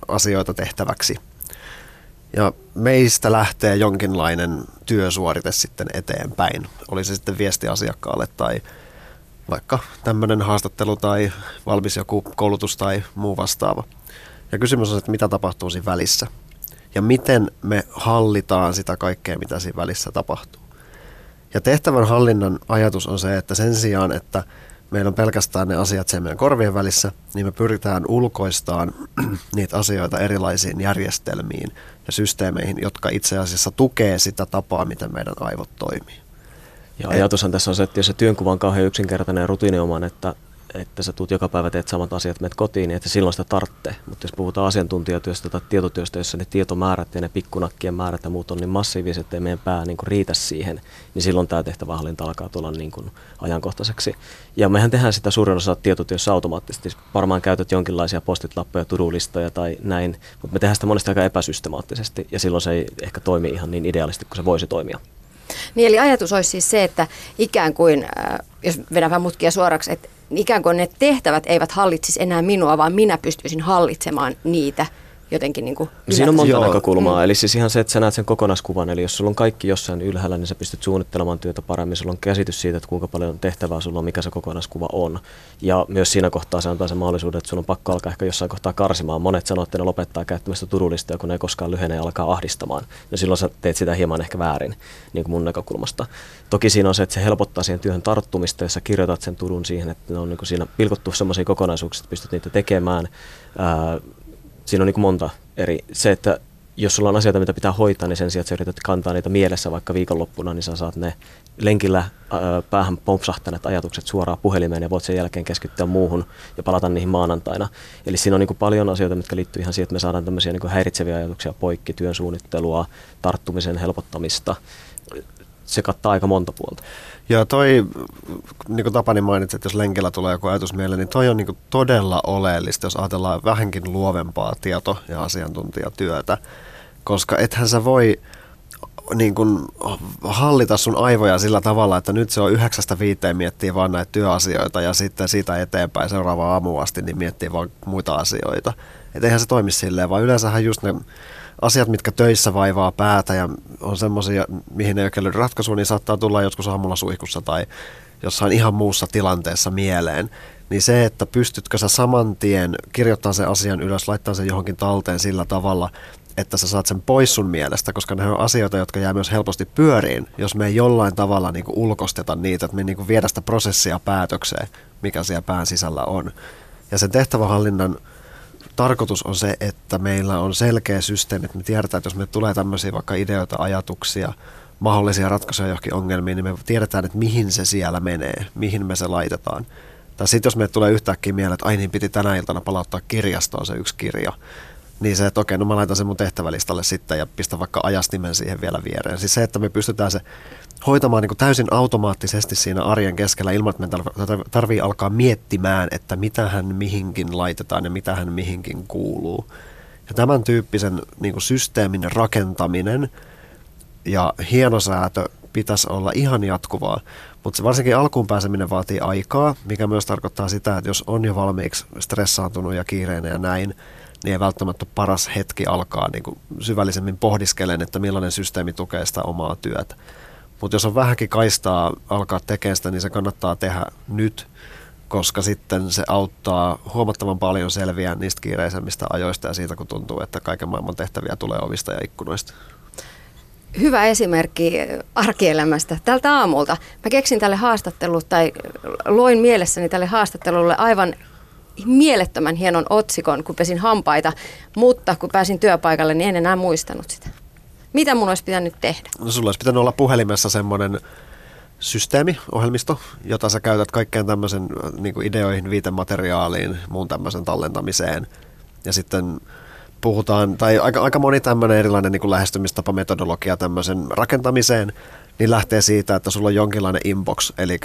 asioita tehtäväksi. Ja meistä lähtee jonkinlainen työsuorite sitten eteenpäin. Oli se sitten viesti asiakkaalle tai vaikka tämmöinen haastattelu tai valmis joku koulutus tai muu vastaava. Ja kysymys on, että mitä tapahtuu siinä välissä ja miten me hallitaan sitä kaikkea, mitä siinä välissä tapahtuu. Ja tehtävän hallinnan ajatus on se, että sen sijaan, että meillä on pelkästään ne asiat sen meidän korvien välissä, niin me pyritään ulkoistaan niitä asioita erilaisiin järjestelmiin ja systeemeihin, jotka itse asiassa tukee sitä tapaa, miten meidän aivot toimii. Ja ajatushan tässä on se, että jos se työnkuva on kauhean yksinkertainen ja rutiiniomainen, että että sä tuut joka päivä teet samat asiat, menet kotiin, niin että silloin sitä tarvitsee. Mutta jos puhutaan asiantuntijatyöstä tai tietotyöstä, jossa ne tietomäärät ja ne pikkunakkien määrät ja muut on niin massiiviset, että meidän pää niin kuin riitä siihen, niin silloin tämä tehtävähallinta alkaa tulla niin kuin ajankohtaiseksi. Ja mehän tehdään sitä suurin osa tietotyössä automaattisesti. Varmaan käytät jonkinlaisia postitlappuja, tudulistoja tai näin, mutta me tehdään sitä monesti aika epäsystemaattisesti ja silloin se ei ehkä toimi ihan niin ideaalisti kuin se voisi toimia. Niin eli ajatus olisi siis se, että ikään kuin, äh, jos vedän vähän mutkia suoraksi, että ikään kuin ne tehtävät eivät hallitsisi enää minua, vaan minä pystyisin hallitsemaan niitä jotenkin niin kuin Siinä on monta Joo. näkökulmaa. Mm. Eli siis ihan se, että sä näet sen kokonaiskuvan. Eli jos sulla on kaikki jossain ylhäällä, niin sä pystyt suunnittelemaan työtä paremmin. Sulla on käsitys siitä, että kuinka paljon tehtävää sulla on, mikä se kokonaiskuva on. Ja myös siinä kohtaa se antaa sen mahdollisuuden, että sun on pakko alkaa ehkä jossain kohtaa karsimaan. Monet sanoo, että ne lopettaa käyttämästä turulista, kun ne ei koskaan lyhene ja alkaa ahdistamaan. Ja silloin sä teet sitä hieman ehkä väärin, niin kuin mun näkökulmasta. Toki siinä on se, että se helpottaa siihen työhön tarttumista, jos sä kirjoitat sen turun siihen, että ne on niin kuin siinä pilkottu sellaisia kokonaisuuksia, että pystyt niitä tekemään. Ää, siinä on niin monta eri. Se, että jos sulla on asioita, mitä pitää hoitaa, niin sen sijaan, että sä yrität kantaa niitä mielessä vaikka viikonloppuna, niin sä saat ne lenkillä ää, päähän pompsahtaneet ajatukset suoraan puhelimeen ja voit sen jälkeen keskittyä muuhun ja palata niihin maanantaina. Eli siinä on niin paljon asioita, mitkä liittyy ihan siihen, että me saadaan tämmöisiä niin häiritseviä ajatuksia poikki, työn suunnittelua, tarttumisen helpottamista. Se kattaa aika monta puolta. Ja toi, niin kuin Tapani mainitsi, että jos lenkillä tulee joku ajatus mieleen, niin toi on niin todella oleellista, jos ajatellaan vähänkin luovempaa tieto- ja asiantuntijatyötä. Koska ethän sä voi niin kuin hallita sun aivoja sillä tavalla, että nyt se on yhdeksästä viiteen miettii vaan näitä työasioita ja sitten siitä eteenpäin seuraava aamu asti niin miettii vaan muita asioita. Että eihän se toimi silleen, vaan yleensähän just ne asiat, mitkä töissä vaivaa päätä ja on semmoisia, mihin ei ole ratkaisua, niin saattaa tulla joskus aamulla suihkussa tai jossain ihan muussa tilanteessa mieleen. Niin se, että pystytkö sä saman tien kirjoittamaan sen asian ylös, laittaa sen johonkin talteen sillä tavalla, että sä saat sen pois sun mielestä, koska ne on asioita, jotka jää myös helposti pyöriin, jos me ei jollain tavalla niin kuin ulkosteta niitä, että me niin kuin viedä sitä prosessia päätökseen, mikä siellä pään sisällä on. Ja sen tehtävähallinnan tarkoitus on se, että meillä on selkeä systeemi, että me tiedetään, että jos me tulee tämmöisiä vaikka ideoita, ajatuksia, mahdollisia ratkaisuja johonkin ongelmiin, niin me tiedetään, että mihin se siellä menee, mihin me se laitetaan. Tai sitten jos me tulee yhtäkkiä mieleen, että ai niin piti tänä iltana palauttaa kirjastoon se yksi kirja, niin se, että okei, no mä laitan sen mun tehtävälistalle sitten ja pistän vaikka ajastimen siihen vielä viereen. Siis se, että me pystytään se hoitamaan niin täysin automaattisesti siinä arjen keskellä ilman, että me tarvii alkaa miettimään, että mitä hän mihinkin laitetaan ja mitä hän mihinkin kuuluu. Ja tämän tyyppisen niin kuin systeemin rakentaminen ja hienosäätö pitäisi olla ihan jatkuvaa, mutta se varsinkin alkuun pääseminen vaatii aikaa, mikä myös tarkoittaa sitä, että jos on jo valmiiksi stressaantunut ja kiireinen ja näin, niin ei välttämättä paras hetki alkaa niin kuin syvällisemmin pohdiskelen, että millainen systeemi tukee sitä omaa työtä. Mutta jos on vähänkin kaistaa alkaa tekemään sitä, niin se kannattaa tehdä nyt, koska sitten se auttaa huomattavan paljon selviää niistä kiireisemmistä ajoista ja siitä, kun tuntuu, että kaiken maailman tehtäviä tulee ovista ja ikkunoista. Hyvä esimerkki arkielämästä tältä aamulta. Mä keksin tälle haastattelulle tai loin mielessäni tälle haastattelulle aivan mielettömän hienon otsikon, kun pesin hampaita, mutta kun pääsin työpaikalle, niin en enää muistanut sitä. Mitä mun olisi pitänyt tehdä? No sulla olisi pitänyt olla puhelimessa semmoinen systeemi, ohjelmisto, jota sä käytät kaikkeen tämmöisen niin kuin ideoihin, viitemateriaaliin, muun tämmöisen tallentamiseen. Ja sitten puhutaan, tai aika, aika moni tämmöinen erilainen niin lähestymistapa, metodologia tämmöisen rakentamiseen, niin lähtee siitä, että sulla on jonkinlainen inbox, eli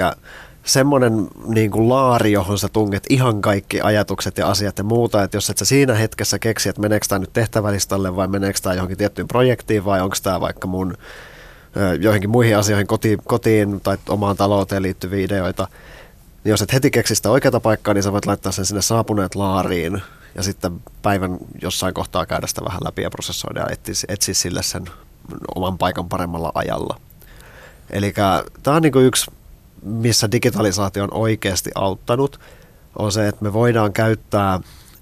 semmoinen niin kuin laari, johon sä tunget ihan kaikki ajatukset ja asiat ja muuta, että jos et sä siinä hetkessä keksi, että meneekö tämä nyt tehtävälistalle vai meneekö tämä johonkin tiettyyn projektiin vai onko tämä vaikka mun joihinkin muihin asioihin kotiin, kotiin tai omaan talouteen liittyviä ideoita, niin jos et heti keksi sitä oikeata paikkaa, niin sä voit laittaa sen sinne saapuneet laariin ja sitten päivän jossain kohtaa käydä sitä vähän läpi ja prosessoida ja etsiä, etsiä sille sen oman paikan paremmalla ajalla. Eli tämä on niin yksi, missä digitalisaatio on oikeasti auttanut, on se, että me voidaan käyttää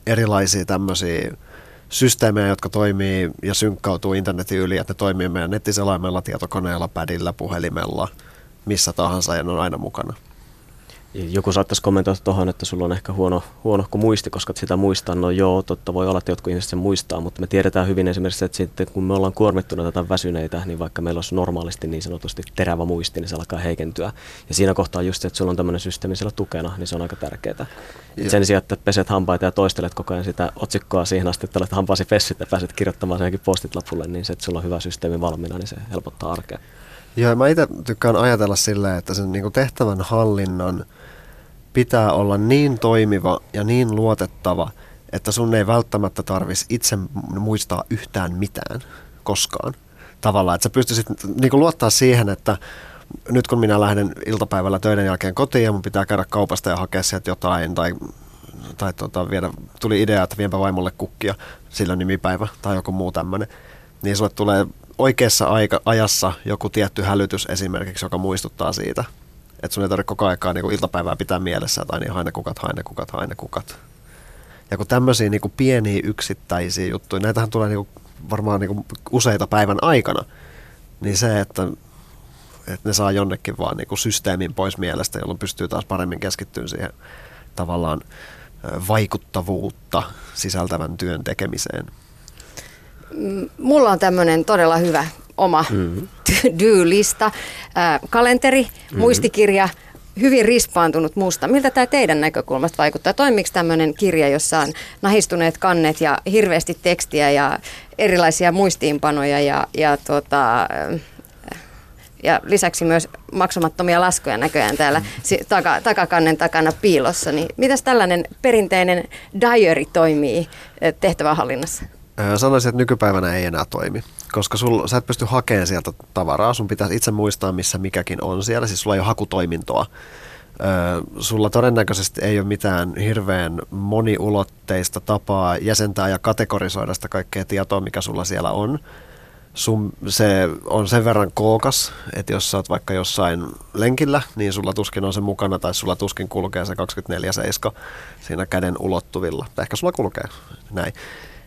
erilaisia tämmöisiä systeemejä, jotka toimii ja synkkautuu internetin yli, että ne toimii meidän nettiselaimella, tietokoneella, padilla, puhelimella, missä tahansa ja ne on aina mukana. Joku saattaisi kommentoida tuohon, että sulla on ehkä huono, huono kuin muisti, koska sitä muistaa. No joo, totta voi olla, että jotkut ihmiset sen muistaa, mutta me tiedetään hyvin esimerkiksi, että sitten kun me ollaan kuormittuneita tai väsyneitä, niin vaikka meillä olisi normaalisti niin sanotusti terävä muisti, niin se alkaa heikentyä. Ja siinä kohtaa just se, että sulla on tämmöinen systeemi siellä tukena, niin se on aika tärkeää. Sen sijaan, että peset hampaita ja toistelet koko ajan sitä otsikkoa siihen asti, että olet hampaasi fessit ja pääset kirjoittamaan senkin postit lapulle, niin se, että sulla on hyvä systeemi valmiina, niin se helpottaa arkea. Joo, mä itse tykkään ajatella silleen, että sen niin tehtävän hallinnon – pitää olla niin toimiva ja niin luotettava, että sun ei välttämättä tarvitsisi itse muistaa yhtään mitään koskaan. Tavallaan, että sä pystyisit niin luottaa siihen, että nyt kun minä lähden iltapäivällä töiden jälkeen kotiin ja mun pitää käydä kaupasta ja hakea sieltä jotain tai, tai tuota, viedä, tuli idea, että vienpä vaimolle kukkia, sillä nimipäivä tai joku muu tämmöinen, niin sulle tulee oikeassa aika, ajassa joku tietty hälytys esimerkiksi, joka muistuttaa siitä. Että sun ei tarvitse koko aikaa niin iltapäivää pitää mielessä, että aina hainekukat, hainekukat, hainekukat. Ja kun tämmöisiä niin kuin pieniä yksittäisiä juttuja, näitähän tulee niin kuin varmaan niin kuin useita päivän aikana, niin se, että, että ne saa jonnekin vaan niin kuin systeemin pois mielestä, jolloin pystyy taas paremmin keskittymään siihen tavallaan vaikuttavuutta sisältävän työn tekemiseen. Mulla on tämmöinen todella hyvä oma mm-hmm. do-lista, äh, kalenteri, mm-hmm. muistikirja, hyvin rispaantunut musta. Miltä tämä teidän näkökulmasta vaikuttaa? Toimiiko tämmöinen kirja, jossa on nahistuneet kannet ja hirveästi tekstiä ja erilaisia muistiinpanoja ja, ja, tuota, ja lisäksi myös maksamattomia laskuja näköjään täällä taka, takakannen takana piilossa. Niin mitäs tällainen perinteinen diary toimii tehtävähallinnassa? Sanoisin, että nykypäivänä ei enää toimi koska sul, sä et pysty hakemaan sieltä tavaraa, sun pitäisi itse muistaa, missä mikäkin on siellä, siis sulla ei ole hakutoimintoa. Sulla todennäköisesti ei ole mitään hirveän moniulotteista tapaa jäsentää ja kategorisoida sitä kaikkea tietoa, mikä sulla siellä on. Sun, se on sen verran kookas, että jos sä oot vaikka jossain lenkillä, niin sulla tuskin on se mukana tai sulla tuskin kulkee se 24-7 siinä käden ulottuvilla. Ehkä sulla kulkee näin.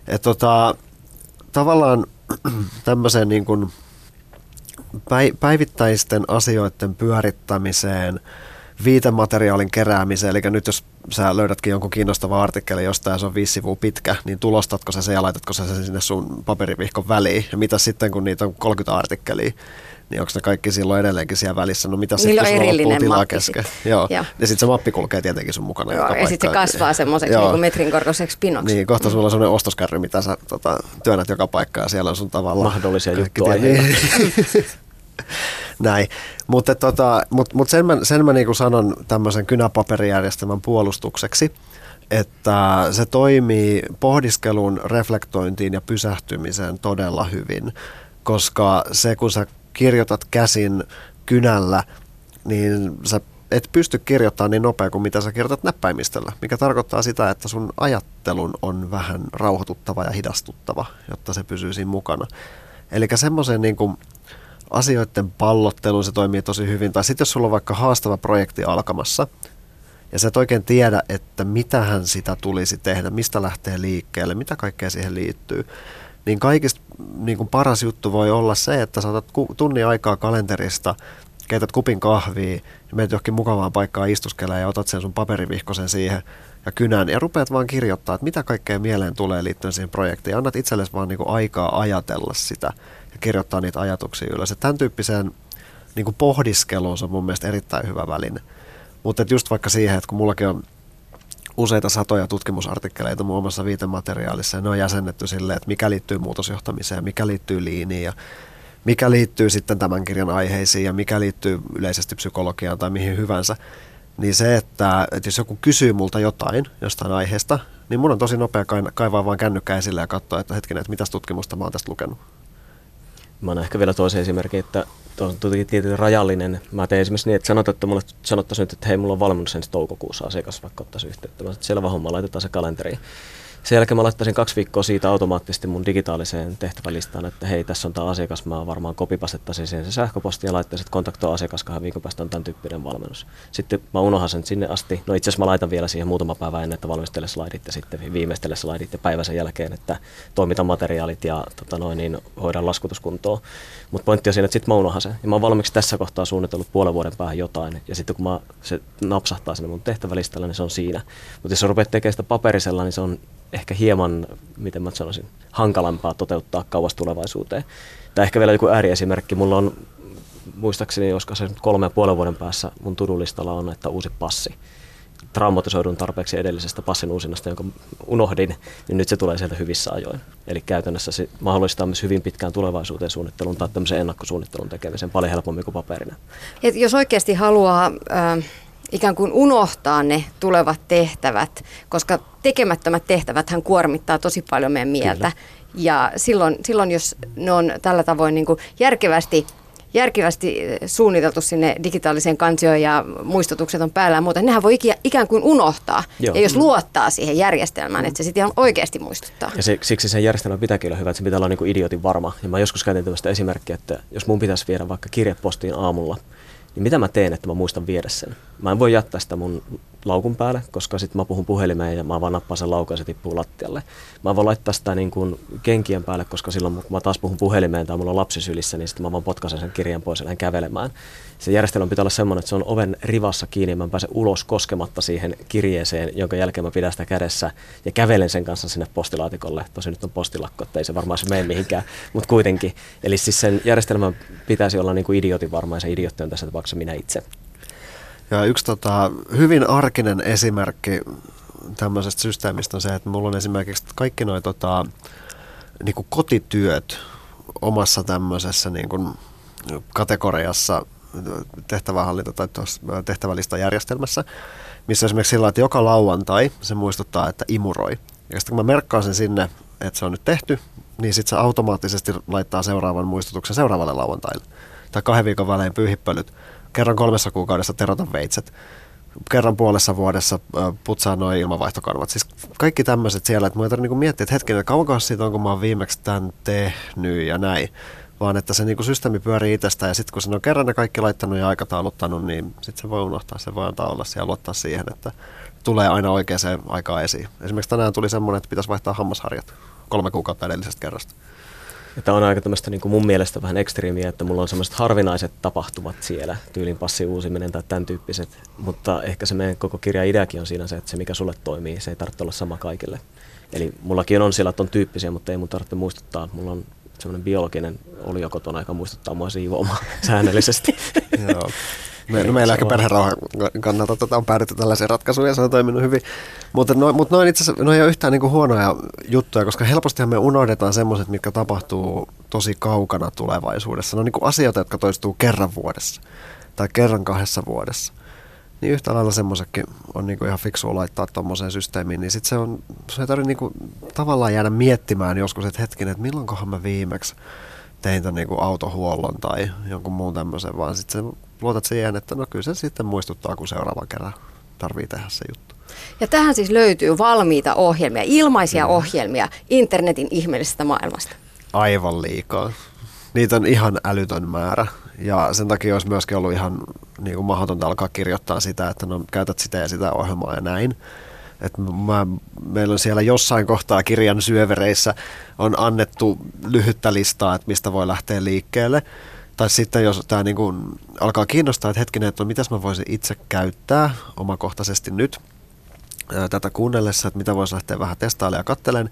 Et tota, tavallaan tämmöiseen niin kuin päivittäisten asioiden pyörittämiseen, viitemateriaalin keräämiseen, eli nyt jos sä löydätkin jonkun kiinnostavan artikkelin jostain se on viisi sivua pitkä, niin tulostatko sä se ja laitatko sä sen sinne sun paperivihkon väliin? Ja mitä sitten, kun niitä on 30 artikkelia, niin onko ne kaikki silloin edelleenkin siellä välissä? No mitä sitten, jos loppuu tilaa kesken? Joo. Joo. Ja sitten se mappi kulkee tietenkin sun mukana. Joo, ja sitten se kasvaa semmoiseksi niin metrin korkoiseksi pinoksi. Niin, kohta sulla on semmoinen ostoskärry, mitä sä tota, työnnät joka paikkaan ja siellä on sun tavalla... Mahdollisia juttuja. Niin. Näin. Mutta tota, mut, mut sen mä, sen mä niinku sanon tämmöisen kynäpaperijärjestelmän puolustukseksi, että se toimii pohdiskelun, reflektointiin ja pysähtymiseen todella hyvin, koska se kun sä kirjoitat käsin kynällä, niin sä et pysty kirjoittamaan niin nopea kuin mitä sä kirjoitat näppäimistöllä, mikä tarkoittaa sitä, että sun ajattelun on vähän rauhoituttava ja hidastuttava, jotta se pysyy siinä mukana. Eli semmoisen niin kuin asioiden pallotteluun se toimii tosi hyvin. Tai sitten jos sulla on vaikka haastava projekti alkamassa, ja sä et oikein tiedä, että mitähän sitä tulisi tehdä, mistä lähtee liikkeelle, mitä kaikkea siihen liittyy, niin kaikista niin kuin paras juttu voi olla se, että sä otat tunnin aikaa kalenterista, keität kupin kahvia ja menet johonkin mukavaan paikkaan istuskelemaan ja otat sen sun paperivihkosen siihen ja kynän ja rupeat vaan kirjoittaa, että mitä kaikkea mieleen tulee liittyen siihen projektiin. Annat itsellesi vaan niin kuin aikaa ajatella sitä ja kirjoittaa niitä ajatuksia ylös. Ja tämän tyyppiseen niin kuin pohdiskeluun se on mun mielestä erittäin hyvä väline. Mutta just vaikka siihen, että kun mullakin on useita satoja tutkimusartikkeleita muun muassa viitemateriaalissa ja ne on jäsennetty silleen, että mikä liittyy muutosjohtamiseen, mikä liittyy liiniin ja mikä liittyy sitten tämän kirjan aiheisiin ja mikä liittyy yleisesti psykologiaan tai mihin hyvänsä, niin se, että, että jos joku kysyy multa jotain jostain aiheesta, niin mun on tosi nopea kaivaa vaan kännykkä esille ja katsoa, että hetkinen, että mitäs tutkimusta mä oon tästä lukenut. Mä oon ehkä vielä toisen esimerkin, että on tietenkin rajallinen. Mä teen esimerkiksi niin, että sanotaan, että mulle sanottaisiin nyt, että hei, mulla on valmennus ensi toukokuussa asiakas, vaikka ottaisi yhteyttä. Mä selvä homma, laitetaan se kalenteriin. Sen jälkeen mä laittaisin kaksi viikkoa siitä automaattisesti mun digitaaliseen tehtävälistaan, että hei, tässä on tämä asiakas, mä varmaan kopipastettaisin siihen se sähköposti ja laittaisin, että kontaktoi asiakas kahden viikon päästä on tämän tyyppinen valmennus. Sitten mä unohan sen sinne asti. No itse asiassa mä laitan vielä siihen muutama päivä ennen, että valmistele slaidit ja sitten viimeistele slaidit ja päivän sen jälkeen, että toimita materiaalit ja tota noin, niin hoidan laskutuskuntoon. Mutta pointti on siinä, että sitten mä unohan sen. Ja mä oon valmiiksi tässä kohtaa suunnitellut puolen vuoden päähän jotain. Ja sitten kun mä, se napsahtaa sinne mun tehtävälistalle, niin se on siinä. Mutta jos sä rupeat tekemään sitä paperisella, niin se on ehkä hieman, miten mä sanoisin, hankalampaa toteuttaa kauas tulevaisuuteen. Tai ehkä vielä joku ääriesimerkki. Mulla on muistaakseni, koska se kolme ja puolen vuoden päässä mun tudulistalla on, että uusi passi traumatisoidun tarpeeksi edellisestä passin uusinnasta, jonka unohdin, niin nyt se tulee sieltä hyvissä ajoin. Eli käytännössä se mahdollistaa myös hyvin pitkään tulevaisuuteen suunnittelun tai tämmöisen ennakkosuunnittelun tekemisen paljon helpommin kuin paperina. Et jos oikeasti haluaa äh, ikään kuin unohtaa ne tulevat tehtävät, koska tekemättömät tehtävät hän kuormittaa tosi paljon meidän mieltä. Kyllä. Ja silloin, silloin, jos ne on tällä tavoin niin kuin järkevästi järkevästi eh, suunniteltu sinne digitaaliseen kansioon ja muistutukset on päällä ja muuta, nehän voi ikään kuin unohtaa. Joo. Ja jos luottaa siihen järjestelmään, mm. että se sitten ihan oikeasti muistuttaa. Ja se, siksi sen järjestelmän pitääkin olla hyvä, että se pitää olla niin kuin idiotin varma. Ja mä joskus käytin tämmöistä esimerkkiä, että jos mun pitäisi viedä vaikka kirjepostiin aamulla, niin mitä mä teen, että mä muistan viedä sen? Mä en voi jättää sitä mun laukun päälle, koska sitten mä puhun puhelimeen ja mä vaan nappaan sen laukun ja se tippuu lattialle. Mä voin laittaa sitä niin kuin kenkien päälle, koska silloin kun mä taas puhun puhelimeen tai mulla on lapsi sylissä, niin sitten mä vaan potkaisen sen kirjan pois ja lähden kävelemään. Se järjestelmä pitää olla semmoinen, että se on oven rivassa kiinni ja mä pääsen ulos koskematta siihen kirjeeseen, jonka jälkeen mä pidän sitä kädessä ja kävelen sen kanssa sinne postilaatikolle. Tosi nyt on postilakko, että ei se varmaan se mene mihinkään, mutta kuitenkin. Eli siis sen järjestelmän pitäisi olla niin kuin idiotin varma ja se idiotti on tässä minä itse. Ja yksi tota, hyvin arkinen esimerkki tämmöisestä systeemistä on se, että mulla on esimerkiksi kaikki nuo tota, niin kotityöt omassa tämmöisessä niin kuin kategoriassa tehtävähallinto- tai tehtävälista järjestelmässä, missä esimerkiksi sillä että joka lauantai se muistuttaa, että imuroi. Ja sitten kun mä merkkaan sen sinne, että se on nyt tehty, niin sitten se automaattisesti laittaa seuraavan muistutuksen seuraavalle lauantaille. Tai kahden viikon välein pyyhippölyt kerran kolmessa kuukaudessa terota veitset, kerran puolessa vuodessa putsaa noin ilmavaihtokanvat. Siis kaikki tämmöiset siellä, että mä tarvitse niinku miettiä, että hetkinen, kauanko siitä on, kun mä oon viimeksi tämän tehnyt ja näin. Vaan että se niinku systeemi pyörii itsestään ja sitten kun sen on kerran ne kaikki laittanut ja aikatauluttanut, niin sitten se voi unohtaa, se voi antaa olla siellä ja luottaa siihen, että tulee aina oikeaan aikaan esiin. Esimerkiksi tänään tuli semmoinen, että pitäisi vaihtaa hammasharjat kolme kuukautta edellisestä kerrasta. Että on aika tämmöistä niin kuin mun mielestä vähän ekstriimiä, että mulla on semmoiset harvinaiset tapahtumat siellä, tyylin passi uusiminen tai tämän tyyppiset, mutta ehkä se meidän koko kirja ideakin on siinä se, että se mikä sulle toimii, se ei tarvitse olla sama kaikille. Eli mullakin on siellä, että on tyyppisiä, mutta ei mun tarvitse muistuttaa. Mulla on semmoinen biologinen olio kotona, joka muistuttaa mua siivoamaan säännöllisesti. Joo. Me, no meillä ehkä perherauhan kannalta tota on päädytty tällaiseen ratkaisuun ja se on toiminut hyvin. Mutta no, mut noin itse asiassa, no ei ole yhtään niinku huonoja juttuja, koska helpostihan me unohdetaan semmoiset, mitkä tapahtuu tosi kaukana tulevaisuudessa. Ne on niinku asioita, jotka toistuu kerran vuodessa tai kerran kahdessa vuodessa. Niin yhtä lailla semmoisetkin on niinku ihan fiksua laittaa tuommoiseen systeemiin, niin sitten se on, se ei tarvitse niinku tavallaan jäädä miettimään joskus, että hetkinen, että milloinkohan mä viimeksi tein tämän niinku autohuollon tai jonkun muun tämmöisen, vaan sitten luotat siihen, että no kyllä se sitten muistuttaa, kun seuraavan kerran tarvii tehdä se juttu. Ja tähän siis löytyy valmiita ohjelmia, ilmaisia mm. ohjelmia internetin ihmeellisestä maailmasta. Aivan liikaa. Niitä on ihan älytön määrä. Ja sen takia olisi myöskin ollut ihan niin kuin mahdotonta alkaa kirjoittaa sitä, että no käytät sitä ja sitä ohjelmaa ja näin. Et mä, meillä on siellä jossain kohtaa kirjan syövereissä on annettu lyhyttä listaa, että mistä voi lähteä liikkeelle. Tai sitten jos tämä niin kuin alkaa kiinnostaa, että hetkinen, että no mitäs mä voisin itse käyttää omakohtaisesti nyt tätä kuunnellessa, että mitä voisi lähteä vähän testailemaan ja kattelen,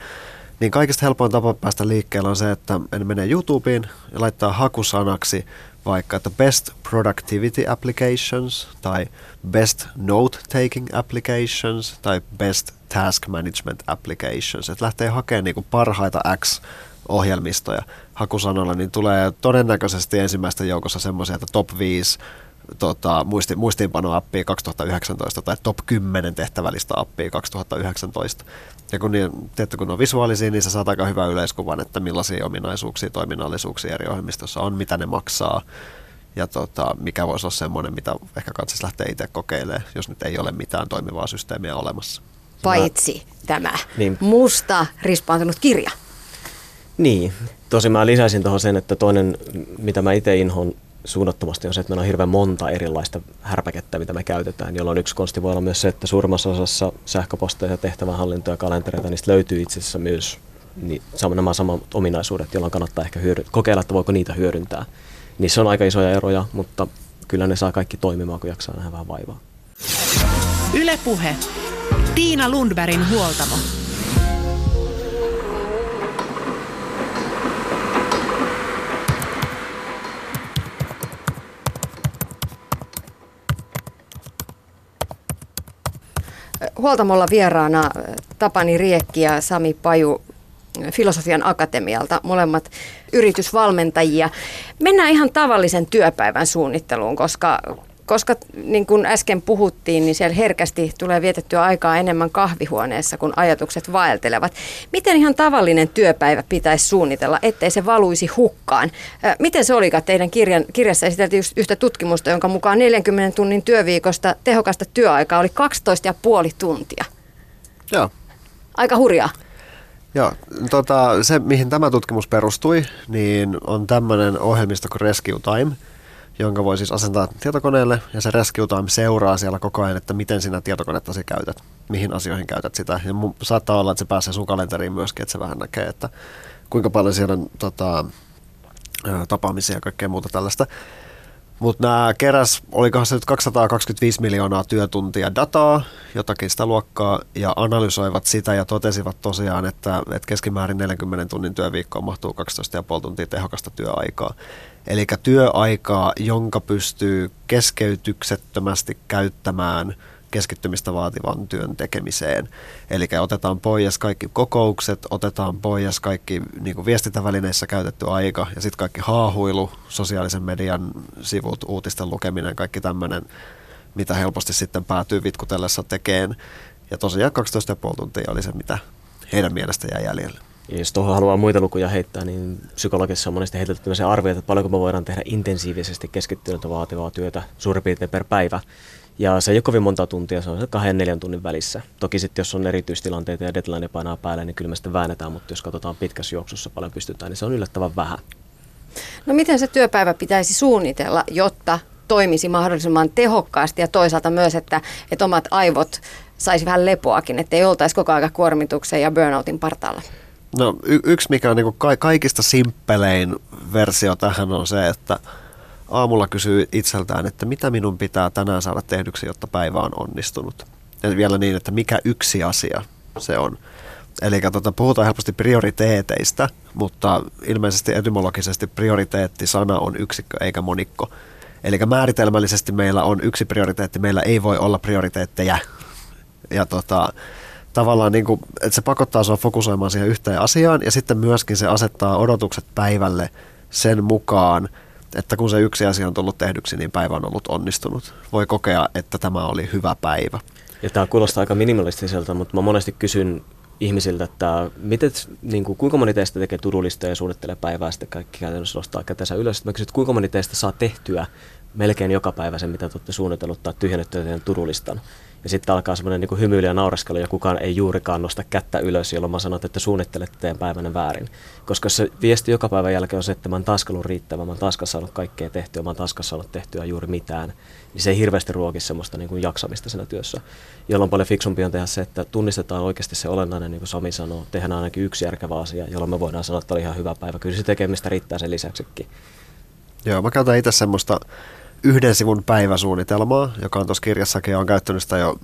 niin kaikista helpoin tapa päästä liikkeelle on se, että en mene YouTubeen ja laittaa hakusanaksi vaikka että Best Productivity Applications tai Best Note-Taking Applications tai Best Task Management Applications. Että lähtee hakemaan niin kuin parhaita X ohjelmistoja hakusanalla, niin tulee todennäköisesti ensimmäistä joukossa semmoisia, että top 5 tota, muisti, muistiinpanoappia 2019 tai top 10 tehtävälistä appia 2019. Ja kun, niin, tietty, kun on visuaalisia, niin sä saat aika hyvän yleiskuvan, että millaisia ominaisuuksia, toiminnallisuuksia eri ohjelmistossa on, mitä ne maksaa ja tota, mikä voisi olla semmoinen, mitä ehkä kannattaisi lähteä itse kokeilemaan, jos nyt ei ole mitään toimivaa systeemiä olemassa. paitsi mä... tämä niin. musta rispaantunut kirja. Niin, tosi mä lisäisin tuohon sen, että toinen, mitä mä itse inhoon suunnattomasti on se, että meillä on hirveän monta erilaista härpäkettä, mitä me käytetään, jolloin yksi konsti voi olla myös se, että suurimmassa osassa sähköposteja, tehtävänhallintoja ja kalentereita, niistä löytyy itse asiassa myös niin, nämä samat ominaisuudet, jolloin kannattaa ehkä hyödy- kokeilla, että voiko niitä hyödyntää. Niissä on aika isoja eroja, mutta kyllä ne saa kaikki toimimaan, kun jaksaa nähdä vähän vaivaa. Ylepuhe. Tiina Lundbergin huoltamo. Huoltamolla vieraana Tapani Riekki ja Sami Paju Filosofian Akatemialta, molemmat yritysvalmentajia. Mennään ihan tavallisen työpäivän suunnitteluun, koska koska niin kuin äsken puhuttiin, niin siellä herkästi tulee vietettyä aikaa enemmän kahvihuoneessa, kun ajatukset vaeltelevat. Miten ihan tavallinen työpäivä pitäisi suunnitella, ettei se valuisi hukkaan? Miten se olikaan teidän kirjan, kirjassa esiteltiin yhtä tutkimusta, jonka mukaan 40 tunnin työviikosta tehokasta työaikaa oli 12,5 tuntia? Joo. Aika hurjaa. Joo, tota, se mihin tämä tutkimus perustui, niin on tämmöinen ohjelmisto kuin Rescue Time, jonka voi siis asentaa tietokoneelle ja se Rescue seuraa siellä koko ajan, että miten sinä tietokonettasi käytät, mihin asioihin käytät sitä. Ja saattaa olla, että se pääsee sun kalenteriin myöskin, että se vähän näkee, että kuinka paljon siellä on tota, tapaamisia ja kaikkea muuta tällaista. Mutta nämä keräs, olikohan se nyt 225 miljoonaa työtuntia dataa, jotakin sitä luokkaa, ja analysoivat sitä ja totesivat tosiaan, että, että keskimäärin 40 tunnin työviikkoon mahtuu 12,5 tuntia tehokasta työaikaa. Eli työaikaa, jonka pystyy keskeytyksettömästi käyttämään – keskittymistä vaativan työn tekemiseen. Eli otetaan pois kaikki kokoukset, otetaan pois kaikki niin kuin viestintävälineissä käytetty aika ja sitten kaikki haahuilu, sosiaalisen median sivut, uutisten lukeminen, kaikki tämmöinen, mitä helposti sitten päätyy vitkutellessa tekeen. Ja tosiaan 12,5 tuntia oli se, mitä heidän mielestä jäi jäljelle. Ja jos tuohon haluaa muita lukuja heittää, niin psykologissa on monesti heitetty se arvio, että paljonko me voidaan tehdä intensiivisesti keskittynyttä vaativaa työtä suurin piirtein per päivä. Ja se ei ole kovin monta tuntia, se on se kahden neljän tunnin välissä. Toki sitten jos on erityistilanteita ja deadline painaa päälle, niin kyllä me sitten väännetään, mutta jos katsotaan pitkässä juoksussa paljon pystytään, niin se on yllättävän vähän. No miten se työpäivä pitäisi suunnitella, jotta toimisi mahdollisimman tehokkaasti ja toisaalta myös, että, että omat aivot saisi vähän lepoakin, ettei oltaisi koko ajan kuormituksen ja burnoutin partaalla? No y- yksi mikä on niin ka- kaikista simppelein versio tähän on se, että aamulla kysyy itseltään, että mitä minun pitää tänään saada tehdyksi, jotta päivä on onnistunut. Ja vielä niin, että mikä yksi asia se on. Eli tota, puhutaan helposti prioriteeteista, mutta ilmeisesti etymologisesti prioriteettisana on yksikkö eikä monikko. Eli määritelmällisesti meillä on yksi prioriteetti, meillä ei voi olla prioriteetteja. Ja tota, tavallaan niin kuin, että se pakottaa sinua fokusoimaan siihen yhteen asiaan ja sitten myöskin se asettaa odotukset päivälle sen mukaan, että kun se yksi asia on tullut tehdyksi, niin päivä on ollut onnistunut. Voi kokea, että tämä oli hyvä päivä. Ja tämä kuulostaa aika minimalistiselta, mutta mä monesti kysyn ihmisiltä, että miten, niin kuin, kuinka moni teistä tekee turulista ja suunnittelee päivää, sitten kaikki käytännössä nostaa kätensä ylös. Mä kysyn, että kuinka moni teistä saa tehtyä melkein joka päivä sen, mitä te olette suunnitellut tai tyhjennettyä teidän turulistan. Ja sitten alkaa semmoinen niin hymyily ja nauraskelu ja kukaan ei juurikaan nosta kättä ylös, jolloin mä sanon, että suunnittelette teidän päivänä väärin. Koska se viesti joka päivän jälkeen on se, että mä oon taas riittävä, mä oon taas saanut kaikkea tehtyä, mä oon taas saanut tehtyä juuri mitään. Niin se ei hirveästi ruoki semmoista niin kuin jaksamista siinä työssä. Jolloin paljon fiksumpi on tehdä se, että tunnistetaan oikeasti se olennainen, niin kuin Sami sanoo, tehdään ainakin yksi järkevä asia, jolloin me voidaan sanoa, että oli ihan hyvä päivä. Kyllä se tekemistä riittää sen lisäksikin. Joo, mä käytän itse semmoista yhden sivun päiväsuunnitelmaa, joka on tuossa kirjassakin ja on käyttänyt sitä jo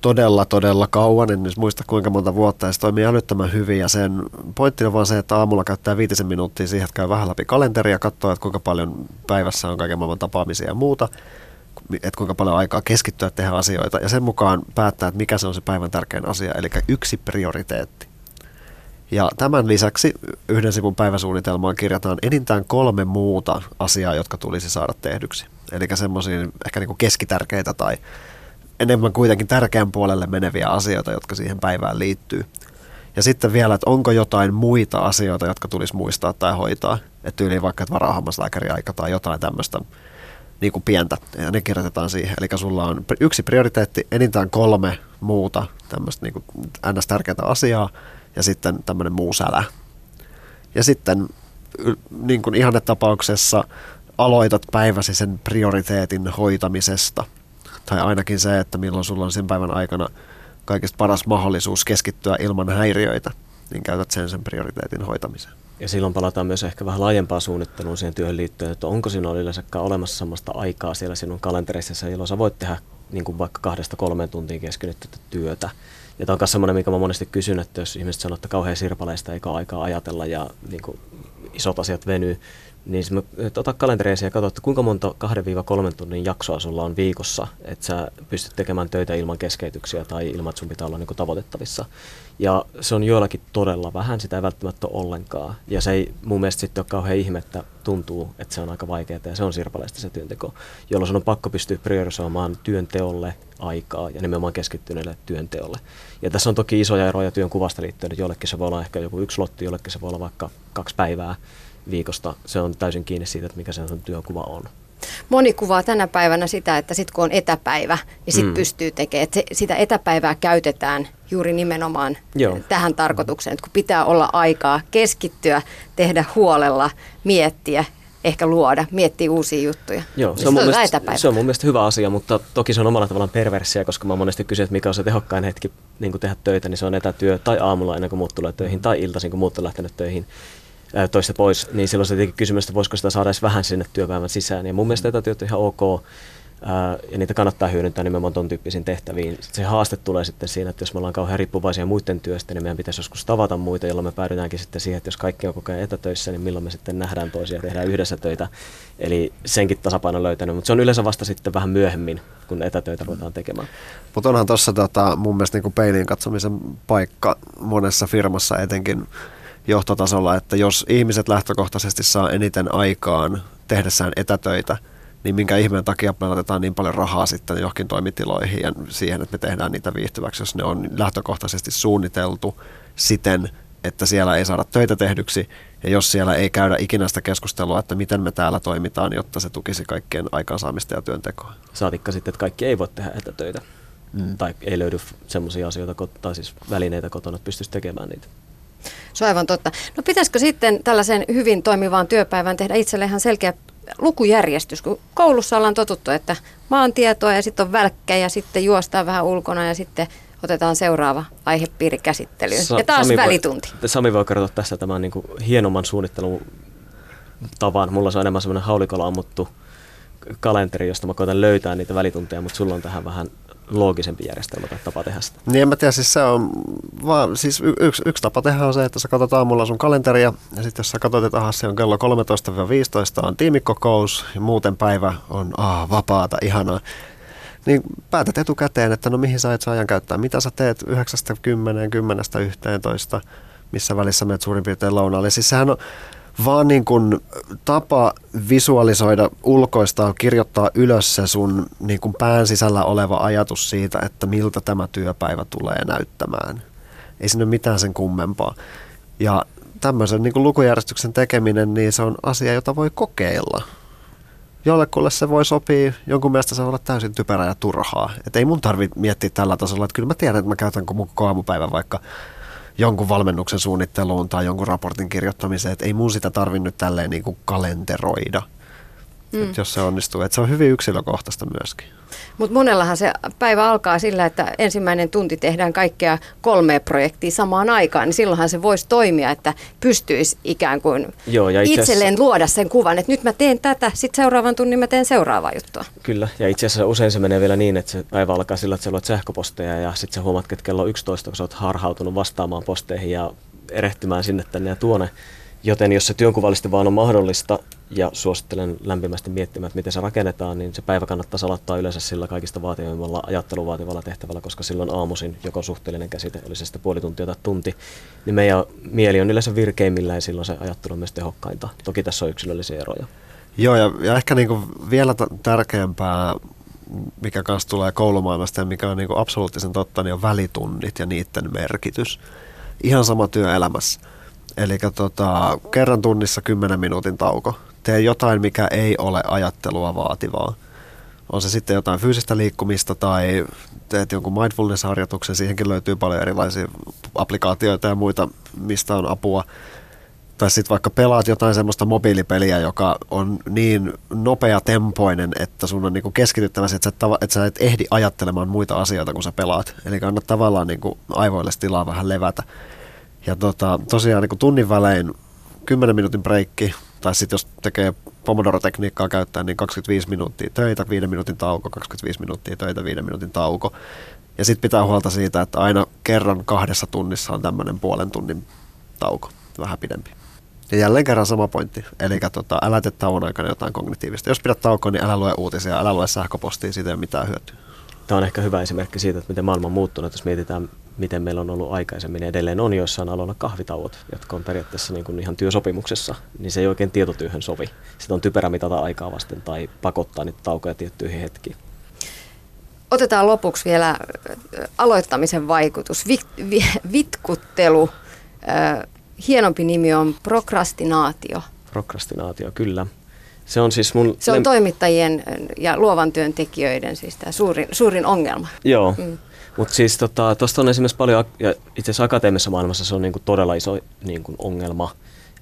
todella, todella kauan, en muista kuinka monta vuotta, ja se toimii älyttömän hyvin, ja sen pointti on vaan se, että aamulla käyttää viitisen minuuttia siihen, että käy vähän läpi kalenteria, katsoo, että kuinka paljon päivässä on kaiken maailman tapaamisia ja muuta, että kuinka paljon aikaa keskittyä tehdä asioita, ja sen mukaan päättää, että mikä se on se päivän tärkein asia, eli yksi prioriteetti. Ja tämän lisäksi yhden sivun päiväsuunnitelmaan kirjataan enintään kolme muuta asiaa, jotka tulisi saada tehdyksi. Eli semmoisia ehkä niin kuin keskitärkeitä tai enemmän kuitenkin tärkeän puolelle meneviä asioita, jotka siihen päivään liittyy. Ja sitten vielä, että onko jotain muita asioita, jotka tulisi muistaa tai hoitaa. Että tyyliin vaikka, että varaa tai jotain tämmöistä niin kuin pientä ja ne kirjoitetaan siihen. Eli sulla on yksi prioriteetti, enintään kolme muuta tämmöistä niin ns. tärkeää asiaa ja sitten tämmöinen muu sälä. Ja sitten niin kuin ihannetapauksessa aloitat päiväsi sen prioriteetin hoitamisesta. Tai ainakin se, että milloin sulla on sen päivän aikana kaikista paras mahdollisuus keskittyä ilman häiriöitä, niin käytät sen sen prioriteetin hoitamiseen. Ja silloin palataan myös ehkä vähän laajempaa suunnitteluun siihen työhön liittyen, että onko sinulla yleensäkään olemassa sellaista aikaa siellä sinun kalenterissa, jolloin sä voit tehdä niin kuin vaikka kahdesta kolmeen tuntiin keskinyttä työtä. Ja tämä on myös semmoinen, mikä mä monesti kysyn, että jos ihmiset sanoo, että kauhean sirpaleista eikä aikaa ajatella ja niin kuin isot asiat venyy, niin ota kalentereisi ja katso, että kuinka monta 2-3 tunnin jaksoa sulla on viikossa, että sä pystyt tekemään töitä ilman keskeytyksiä tai ilman, että sun pitää olla niin tavoitettavissa. Ja se on joillakin todella vähän, sitä ei välttämättä ole ollenkaan. Ja se ei mun mielestä sitten ole kauhean ihme, että tuntuu, että se on aika vaikeaa ja se on sirpaleista se työnteko, jolloin sun on pakko pystyä priorisoimaan työnteolle aikaa ja nimenomaan keskittyneelle työnteolle. Ja tässä on toki isoja eroja työn kuvasta liittyen, että jollekin se voi olla ehkä joku yksi lotti, jollekin se voi olla vaikka kaksi päivää viikosta. Se on täysin kiinni siitä, että mikä se on työkuva on. Moni kuvaa tänä päivänä sitä, että sitten kun on etäpäivä, niin sitten mm. pystyy tekemään. Että sitä etäpäivää käytetään juuri nimenomaan Joo. tähän tarkoitukseen, että kun pitää olla aikaa keskittyä, tehdä huolella, miettiä, ehkä luoda, miettiä uusia juttuja. Joo, se on, mun mielestä, se on mun mielestä hyvä asia, mutta toki se on omalla tavallaan perversia, koska mä monesti kysyn, että mikä on se tehokkain hetki niin tehdä töitä, niin se on etätyö tai aamulla ennen kuin muut tulee töihin tai iltaisin, kun muut on lähtenyt töihin toista pois, niin silloin se tietenkin kysymys, että voisiko sitä saada edes vähän sinne työpäivän sisään. Ja mun mielestä etätyöt on ihan ok, ja niitä kannattaa hyödyntää nimenomaan ton tyyppisiin tehtäviin. Se haaste tulee sitten siinä, että jos me ollaan kauhean riippuvaisia muiden työstä, niin meidän pitäisi joskus tavata muita, jolloin me päädytäänkin sitten siihen, että jos kaikki on koko ajan etätöissä, niin milloin me sitten nähdään toisia ja tehdään yhdessä töitä. Eli senkin tasapaino löytänyt, mutta se on yleensä vasta sitten vähän myöhemmin, kun etätöitä ruvetaan tekemään. Mutta onhan tuossa tota, mun mielestä niin peiliin katsomisen paikka monessa firmassa etenkin johtotasolla, että jos ihmiset lähtökohtaisesti saa eniten aikaan tehdessään etätöitä, niin minkä ihmeen takia me laitetaan niin paljon rahaa sitten johonkin toimitiloihin ja siihen, että me tehdään niitä viihtyväksi, jos ne on lähtökohtaisesti suunniteltu siten, että siellä ei saada töitä tehdyksi ja jos siellä ei käydä ikinä sitä keskustelua, että miten me täällä toimitaan, jotta se tukisi kaikkien aikaansaamista ja työntekoa. Saatikka sitten, että kaikki ei voi tehdä etätöitä mm. tai ei löydy sellaisia asioita tai siis välineitä kotona, että pystyisi tekemään niitä. Se on aivan totta. No pitäisikö sitten tällaisen hyvin toimivaan työpäivään tehdä itselle ihan selkeä lukujärjestys, kun koulussa ollaan totuttu, että maantietoa ja sitten on välkkä ja sitten juostaan vähän ulkona ja sitten otetaan seuraava aihepiiri käsittelyyn. Sa- ja taas Sami välitunti. Voi, Sami voi kertoa tässä tämän niin kuin hienomman suunnittelun tavan. Mulla se on enemmän semmoinen haulikolla ammuttu kalenteri, josta mä koitan löytää niitä välitunteja, mutta sulla on tähän vähän loogisempi järjestelmä tai tapa tehdä sitä? Niin en mä tiedä, siis se on vaan, siis y- yksi, yksi tapa tehdä on se, että sä katsot aamulla sun kalenteria ja sitten jos sä katsot, että aha, se on kello 13-15 on tiimikokous ja muuten päivä on ah, vapaata, ihanaa, niin päätät etukäteen, että no mihin sä et saa ajan käyttää, mitä sä teet 9, 10, 10, 11, missä välissä menet suurin piirtein lounaalle. Siis sehän on, vaan niin kuin tapa visualisoida, ulkoista, kirjoittaa ylös se sun niin kuin pään sisällä oleva ajatus siitä, että miltä tämä työpäivä tulee näyttämään. Ei siinä ole mitään sen kummempaa. Ja tämmöisen niin kuin lukujärjestyksen tekeminen, niin se on asia, jota voi kokeilla. Jollekulle se voi sopia, jonkun mielestä se voi olla täysin typerää ja turhaa. Et ei mun tarvitse miettiä tällä tasolla, että kyllä mä tiedän, että mä käytän koko aamupäivän vaikka jonkun valmennuksen suunnitteluun tai jonkun raportin kirjoittamiseen, että ei mun sitä tarvinnut tälleen niin kuin kalenteroida. Mm. Jos se onnistuu, että se on hyvin yksilökohtaista myöskin. Mutta monellahan se päivä alkaa sillä, että ensimmäinen tunti tehdään kaikkea kolme projektia samaan aikaan, niin silloinhan se voisi toimia, että pystyisi ikään kuin Joo, ja itse itselleen luoda sen kuvan, että nyt mä teen tätä, sitten seuraavan tunnin mä teen seuraavaa juttua. Kyllä, ja itse asiassa usein se menee vielä niin, että se päivä alkaa sillä, että sä luot sähköposteja ja sitten sä huomaat, että kello 11, kun sä oot harhautunut vastaamaan posteihin ja erehtymään sinne tänne ja tuonne, Joten jos se työnkuvallisesti vaan on mahdollista, ja suosittelen lämpimästi miettimään, että miten se rakennetaan, niin se päivä kannattaa salattaa yleensä sillä kaikista vaativimmalla ajattelun vaativalla tehtävällä, koska silloin aamuisin joko suhteellinen käsite, oli se sitten puoli tuntia tai tunti, niin meidän mieli on yleensä virkeimmillä ja silloin se ajattelu on myös tehokkainta. Toki tässä on yksilöllisiä eroja. Joo, ja, ja ehkä niin vielä t- tärkeämpää, mikä kanssa tulee koulumaailmasta ja mikä on niin absoluuttisen totta, niin on välitunnit ja niiden merkitys. Ihan sama työelämässä Eli tota, kerran tunnissa 10 minuutin tauko. Tee jotain, mikä ei ole ajattelua vaativaa. On se sitten jotain fyysistä liikkumista tai teet jonkun mindfulness-harjoituksen. Siihenkin löytyy paljon erilaisia applikaatioita ja muita, mistä on apua. Tai sitten vaikka pelaat jotain semmoista mobiilipeliä, joka on niin nopea tempoinen, että sun on niinku keskityttävä, että sä, et, että sä et ehdi ajattelemaan muita asioita, kun sä pelaat. Eli kannattaa tavallaan niinku aivoille tilaa vähän levätä. Ja tota, tosiaan niin tunnin välein 10 minuutin breikki, tai sitten jos tekee Pomodoro-tekniikkaa käyttää, niin 25 minuuttia töitä, 5 minuutin tauko, 25 minuuttia töitä, 5 minuutin tauko. Ja sitten pitää huolta siitä, että aina kerran kahdessa tunnissa on tämmöinen puolen tunnin tauko, vähän pidempi. Ja jälleen kerran sama pointti, eli tota, älä tee tauon aikana jotain kognitiivista. Jos pidät taukoa, niin älä lue uutisia, älä lue sähköpostia, siitä ei ole mitään hyötyä. Tämä on ehkä hyvä esimerkki siitä, että miten maailma on muuttunut, jos mietitään miten meillä on ollut aikaisemmin. Edelleen on joissain aloilla kahvitauot, jotka on periaatteessa niin kuin ihan työsopimuksessa, niin se ei oikein tietotyöhön sovi. Sitten on typerä mitata aikaa vasten tai pakottaa niitä taukoja tiettyihin hetkiin. Otetaan lopuksi vielä aloittamisen vaikutus, vit, vi, vitkuttelu. hienompi nimi on prokrastinaatio. Prokrastinaatio, kyllä. Se on siis mun... Se on toimittajien ja luovan työntekijöiden siis tämä suurin, suurin ongelma. Joo. Mm. Mutta siis tuosta tota, on esimerkiksi paljon, ja itse asiassa akateemisessa maailmassa se on niinku todella iso niinku ongelma.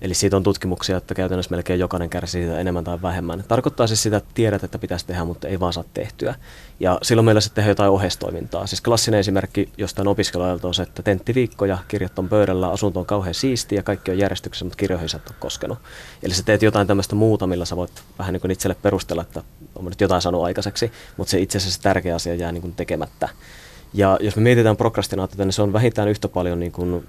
Eli siitä on tutkimuksia, että käytännössä melkein jokainen kärsii siitä enemmän tai vähemmän. Tarkoittaa siis sitä, että tiedät, että pitäisi tehdä, mutta ei vaan saa tehtyä. Ja silloin meillä sitten tehdään jotain oheistoimintaa. Siis klassinen esimerkki jostain opiskeluajalta on se, että tenttiviikkoja, kirjat on pöydällä, asunto on kauhean siisti ja kaikki on järjestyksessä, mutta kirjoihin sä et ole koskenut. Eli sä teet jotain tämmöistä muuta, millä sä voit vähän niin kuin itselle perustella, että on nyt jotain sanonut aikaiseksi, mutta se itse asiassa se tärkeä asia jää niin kuin tekemättä. Ja jos me mietitään prokrastinaatiota, niin se on vähintään yhtä paljon niin kuin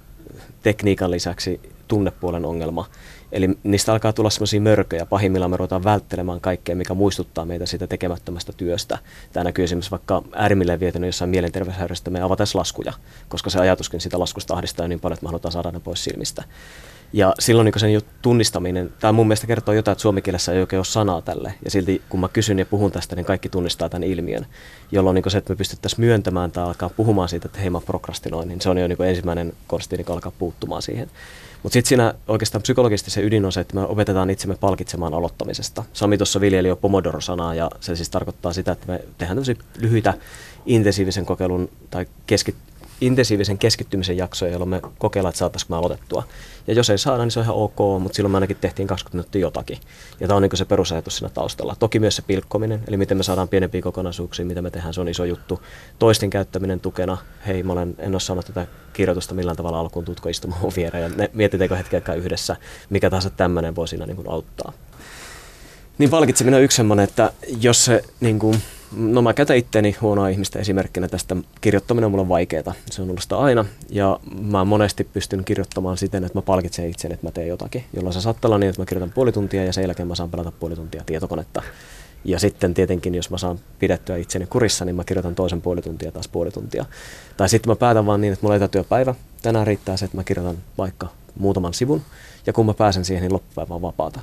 tekniikan lisäksi tunnepuolen ongelma. Eli niistä alkaa tulla sellaisia mörköjä. Pahimmillaan me ruvetaan välttelemään kaikkea, mikä muistuttaa meitä siitä tekemättömästä työstä. Tämä näkyy esimerkiksi vaikka äärimmilleen vietänyt jossain mielenterveyshäiriöstä me avataan laskuja, koska se ajatuskin sitä laskusta ahdistaa niin paljon, että me halutaan saada ne pois silmistä. Ja silloin niin sen tunnistaminen, tämä mun mielestä kertoo jotain, että suomikielessä ei oikein ole sanaa tälle. Ja silti kun mä kysyn ja puhun tästä, niin kaikki tunnistaa tämän ilmiön. Jolloin niin se, että me pystyttäisiin myöntämään tai alkaa puhumaan siitä, että hei mä prokrastinoin, niin se on jo niin ensimmäinen konsti niin alkaa puuttumaan siihen. Mutta sitten siinä oikeastaan psykologisesti se ydin on se, että me opetetaan itsemme palkitsemaan aloittamisesta. Sami tuossa viljeli jo Pomodoro-sanaa ja se siis tarkoittaa sitä, että me tehdään tämmöisiä lyhyitä intensiivisen kokeilun tai keskit, intensiivisen keskittymisen jaksoja, jolloin me kokeillaan, että saataisiin me aloitettua. Ja jos ei saada, niin se on ihan ok, mutta silloin me ainakin tehtiin 20 minuuttia jotakin. Ja tämä on niin se perusajatus siinä taustalla. Toki myös se pilkkominen, eli miten me saadaan pienempiä kokonaisuuksia, mitä me tehdään, se on iso juttu. Toisten käyttäminen tukena. Hei, mä olen, en ole saanut tätä kirjoitusta millään tavalla alkuun, tutko istumaan viereen ja mietitäänkö hetken yhdessä. Mikä tahansa tämmöinen voi siinä niin auttaa. Niin palkitseminen on yksi semmoinen, että jos se niin kuin, No mä käytän itteeni huonoa ihmistä esimerkkinä tästä. Kirjoittaminen on mulle vaikeaa. Se on ollut sitä aina. Ja mä monesti pystyn kirjoittamaan siten, että mä palkitsen itseni, että mä teen jotakin. Jolloin se saattaa olla niin, että mä kirjoitan puoli tuntia ja sen jälkeen mä saan pelata puoli tuntia tietokonetta. Ja sitten tietenkin, jos mä saan pidettyä itseni kurissa, niin mä kirjoitan toisen puoli tuntia taas puoli tuntia. Tai sitten mä päätän vaan niin, että mulla ei työpäivä. Tänään riittää se, että mä kirjoitan vaikka muutaman sivun. Ja kun mä pääsen siihen, niin loppupäivä on vapaata.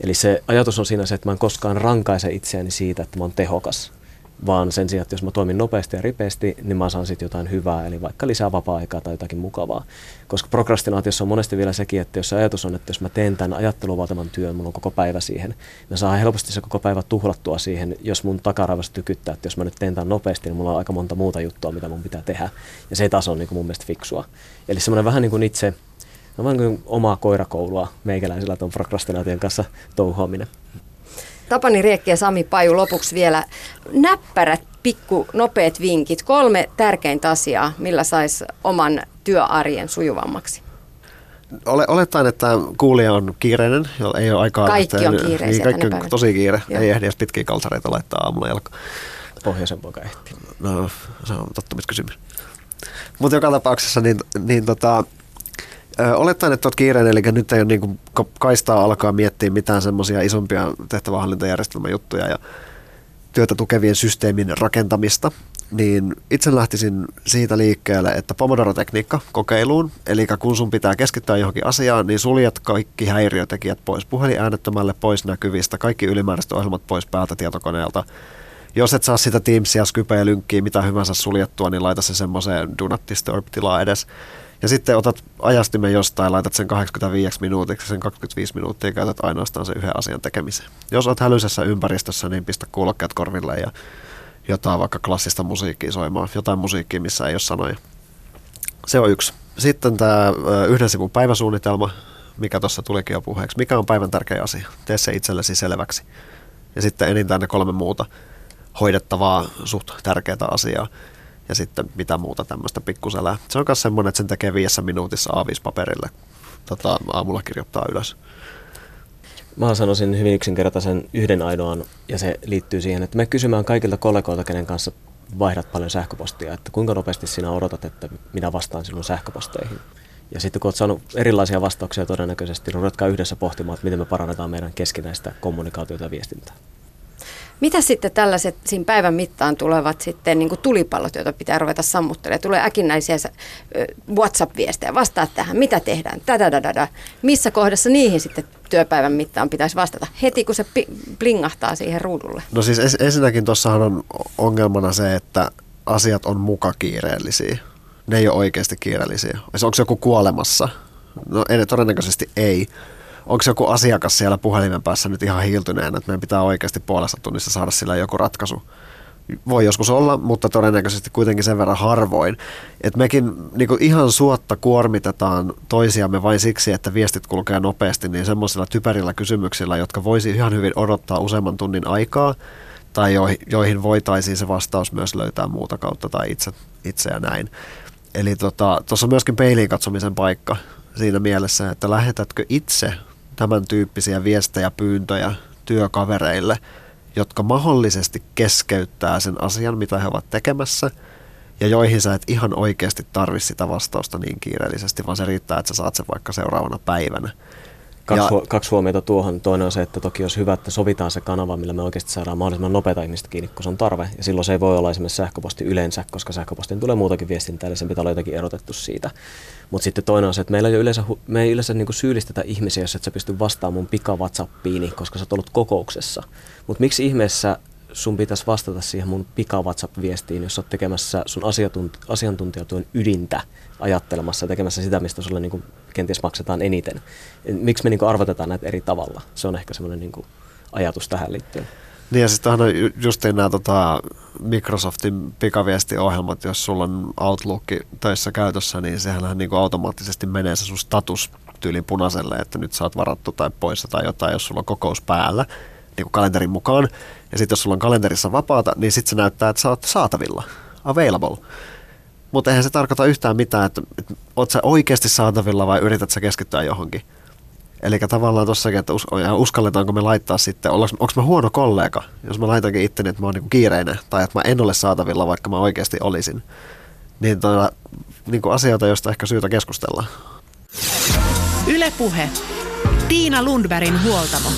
Eli se ajatus on siinä se, että mä en koskaan rankaise itseäni siitä, että mä oon tehokas vaan sen sijaan, että jos mä toimin nopeasti ja ripeästi, niin mä saan sitten jotain hyvää, eli vaikka lisää vapaa-aikaa tai jotakin mukavaa. Koska prokrastinaatiossa on monesti vielä sekin, että jos ajatus on, että jos mä teen tämän ajattelun vaativan työn, mulla on koko päivä siihen, mä saan helposti se koko päivä tuhlattua siihen, jos mun takaraivasta tykyttää, että jos mä nyt teen tämän nopeasti, niin mulla on aika monta muuta juttua, mitä mun pitää tehdä. Ja se ei taas ole niin kuin mun mielestä fiksua. Eli semmoinen vähän niin kuin itse, no vähän kuin omaa koirakoulua meikäläisellä tuon prokrastinaation kanssa touhoaminen. Tapani Riekki ja Sami Paju lopuksi vielä näppärät pikku nopeat vinkit. Kolme tärkeintä asiaa, millä saisi oman työarjen sujuvammaksi. Ole, olettaen, että kuulija on kiireinen, ei ole aikaa. Kaikki on kiireisiä niin, Kaikki on tosi kiire, Joo. ei ehdi edes pitkiä kalsareita laittaa aamulla jalka. Pohjoisen poika ehti. No, se on tottumiskysymys. Mutta joka tapauksessa niin, niin tota, Olettaen, että olet kiireinen, eli nyt ei ole niin kaistaa alkaa miettiä mitään semmoisia isompia tehtävähallintajärjestelmäjuttuja ja työtä tukevien systeemin rakentamista, niin itse lähtisin siitä liikkeelle, että Pomodoro-tekniikka kokeiluun, eli kun sun pitää keskittyä johonkin asiaan, niin suljet kaikki häiriötekijät pois puhelin äänettömälle, pois näkyvistä, kaikki ylimääräiset ohjelmat pois päältä tietokoneelta. Jos et saa sitä Teamsia, Skypeä, Lynkkiä, mitä hyvänsä suljettua, niin laita se semmoiseen Do Not Disturb-tilaa edes Ja sitten otat ajastimen jostain, laitat sen 85 minuutiksi, sen 25 minuuttia käytät ainoastaan sen yhden asian tekemiseen. Jos olet hälyisessä ympäristössä, niin pistä kuulokkeet korville ja jotain vaikka klassista musiikkia soimaan, jotain musiikkia, missä ei ole sanoja. Se on yksi. Sitten tämä yhden sivun päiväsuunnitelma, mikä tuossa tulikin jo puheeksi. Mikä on päivän tärkeä asia? Tee se itsellesi selväksi. Ja sitten enintään ne kolme muuta hoidettavaa, suht tärkeää asiaa. Ja sitten mitä muuta tämmöistä pikkuselää. Se on myös semmoinen, että sen tekee viidessä minuutissa A5-paperille. Tota, aamulla kirjoittaa ylös. Mä sanoisin hyvin yksinkertaisen yhden ainoan, ja se liittyy siihen, että me kysymään kaikilta kollegoilta, kenen kanssa vaihdat paljon sähköpostia, että kuinka nopeasti sinä odotat, että minä vastaan sinun sähköposteihin. Ja sitten kun olet saanut erilaisia vastauksia todennäköisesti, niin ruvetkaa yhdessä pohtimaan, että miten me parannetaan meidän keskinäistä kommunikaatiota ja viestintää. Mitä sitten tällaiset siinä päivän mittaan tulevat sitten niin tulipallot, joita pitää ruveta sammuttelemaan? Tulee äkinnäisiä WhatsApp-viestejä, vastaa tähän, mitä tehdään, tädädädä. Missä kohdassa niihin sitten työpäivän mittaan pitäisi vastata? Heti kun se blingahtaa siihen ruudulle. No siis ensinnäkin tuossahan on ongelmana se, että asiat on muka kiireellisiä. Ne ei ole oikeasti kiireellisiä. Onko se joku kuolemassa? No ei, todennäköisesti ei onko joku asiakas siellä puhelimen päässä nyt ihan hiiltyneenä, että meidän pitää oikeasti puolessa tunnissa saada sillä joku ratkaisu. Voi joskus olla, mutta todennäköisesti kuitenkin sen verran harvoin. Että mekin niin ihan suotta kuormitetaan toisiamme vain siksi, että viestit kulkee nopeasti, niin semmoisilla typerillä kysymyksillä, jotka voisi ihan hyvin odottaa useamman tunnin aikaa, tai joihin voitaisiin se vastaus myös löytää muuta kautta tai itse, itse ja näin. Eli tuossa tota, on myöskin peiliin katsomisen paikka siinä mielessä, että lähetätkö itse tämän tyyppisiä viestejä, pyyntöjä työkavereille, jotka mahdollisesti keskeyttää sen asian, mitä he ovat tekemässä, ja joihin sä et ihan oikeasti tarvi sitä vastausta niin kiireellisesti, vaan se riittää, että sä saat sen vaikka seuraavana päivänä. Kaksi, ja, hu- kaksi huomiota tuohon. Toinen on se, että toki olisi hyvä, että sovitaan se kanava, millä me oikeasti saadaan mahdollisimman nopeita ihmistä kiinni, kun se on tarve. Ja silloin se ei voi olla esimerkiksi sähköposti yleensä, koska sähköpostiin tulee muutakin viestintää, eli sen pitää olla jotenkin erotettu siitä. Mutta sitten toinen on se, että meillä ei yleensä, me ei yleensä niinku syyllistetä ihmisiä, jos et sä pysty vastaamaan mun pika WhatsAppiini, koska sä oot ollut kokouksessa. Mutta miksi ihmeessä sun pitäisi vastata siihen mun pika WhatsApp-viestiin, jos oot tekemässä sun asiantunt- asiantuntijatyön ydintä ajattelemassa ja tekemässä sitä, mistä sulle niinku kenties maksetaan eniten. Miksi me niinku arvotetaan näitä eri tavalla? Se on ehkä semmoinen niinku ajatus tähän liittyen. Niin ja sitten on justiin nämä tota, Microsoftin pikaviestiohjelmat, jos sulla on Outlook töissä käytössä, niin sehän niin automaattisesti menee se sun status tyylin punaiselle, että nyt sä oot varattu tai poissa tai jotain, jos sulla on kokous päällä niin kuin kalenterin mukaan. Ja sitten jos sulla on kalenterissa vapaata, niin sitten se näyttää, että sä oot saatavilla, available. Mutta eihän se tarkoita yhtään mitään, että, että oot sä oikeasti saatavilla vai yrität sä keskittyä johonkin. Eli tavallaan tossakin, että uskalletaanko me laittaa sitten, onko mä huono kollega, jos mä laitankin itteni, että mä oon niinku kiireinen tai että mä en ole saatavilla, vaikka mä oikeasti olisin. Niin, tota, niin asioita, joista ehkä syytä keskustella. Ylepuhe. Tiina Lundbergin huoltamo.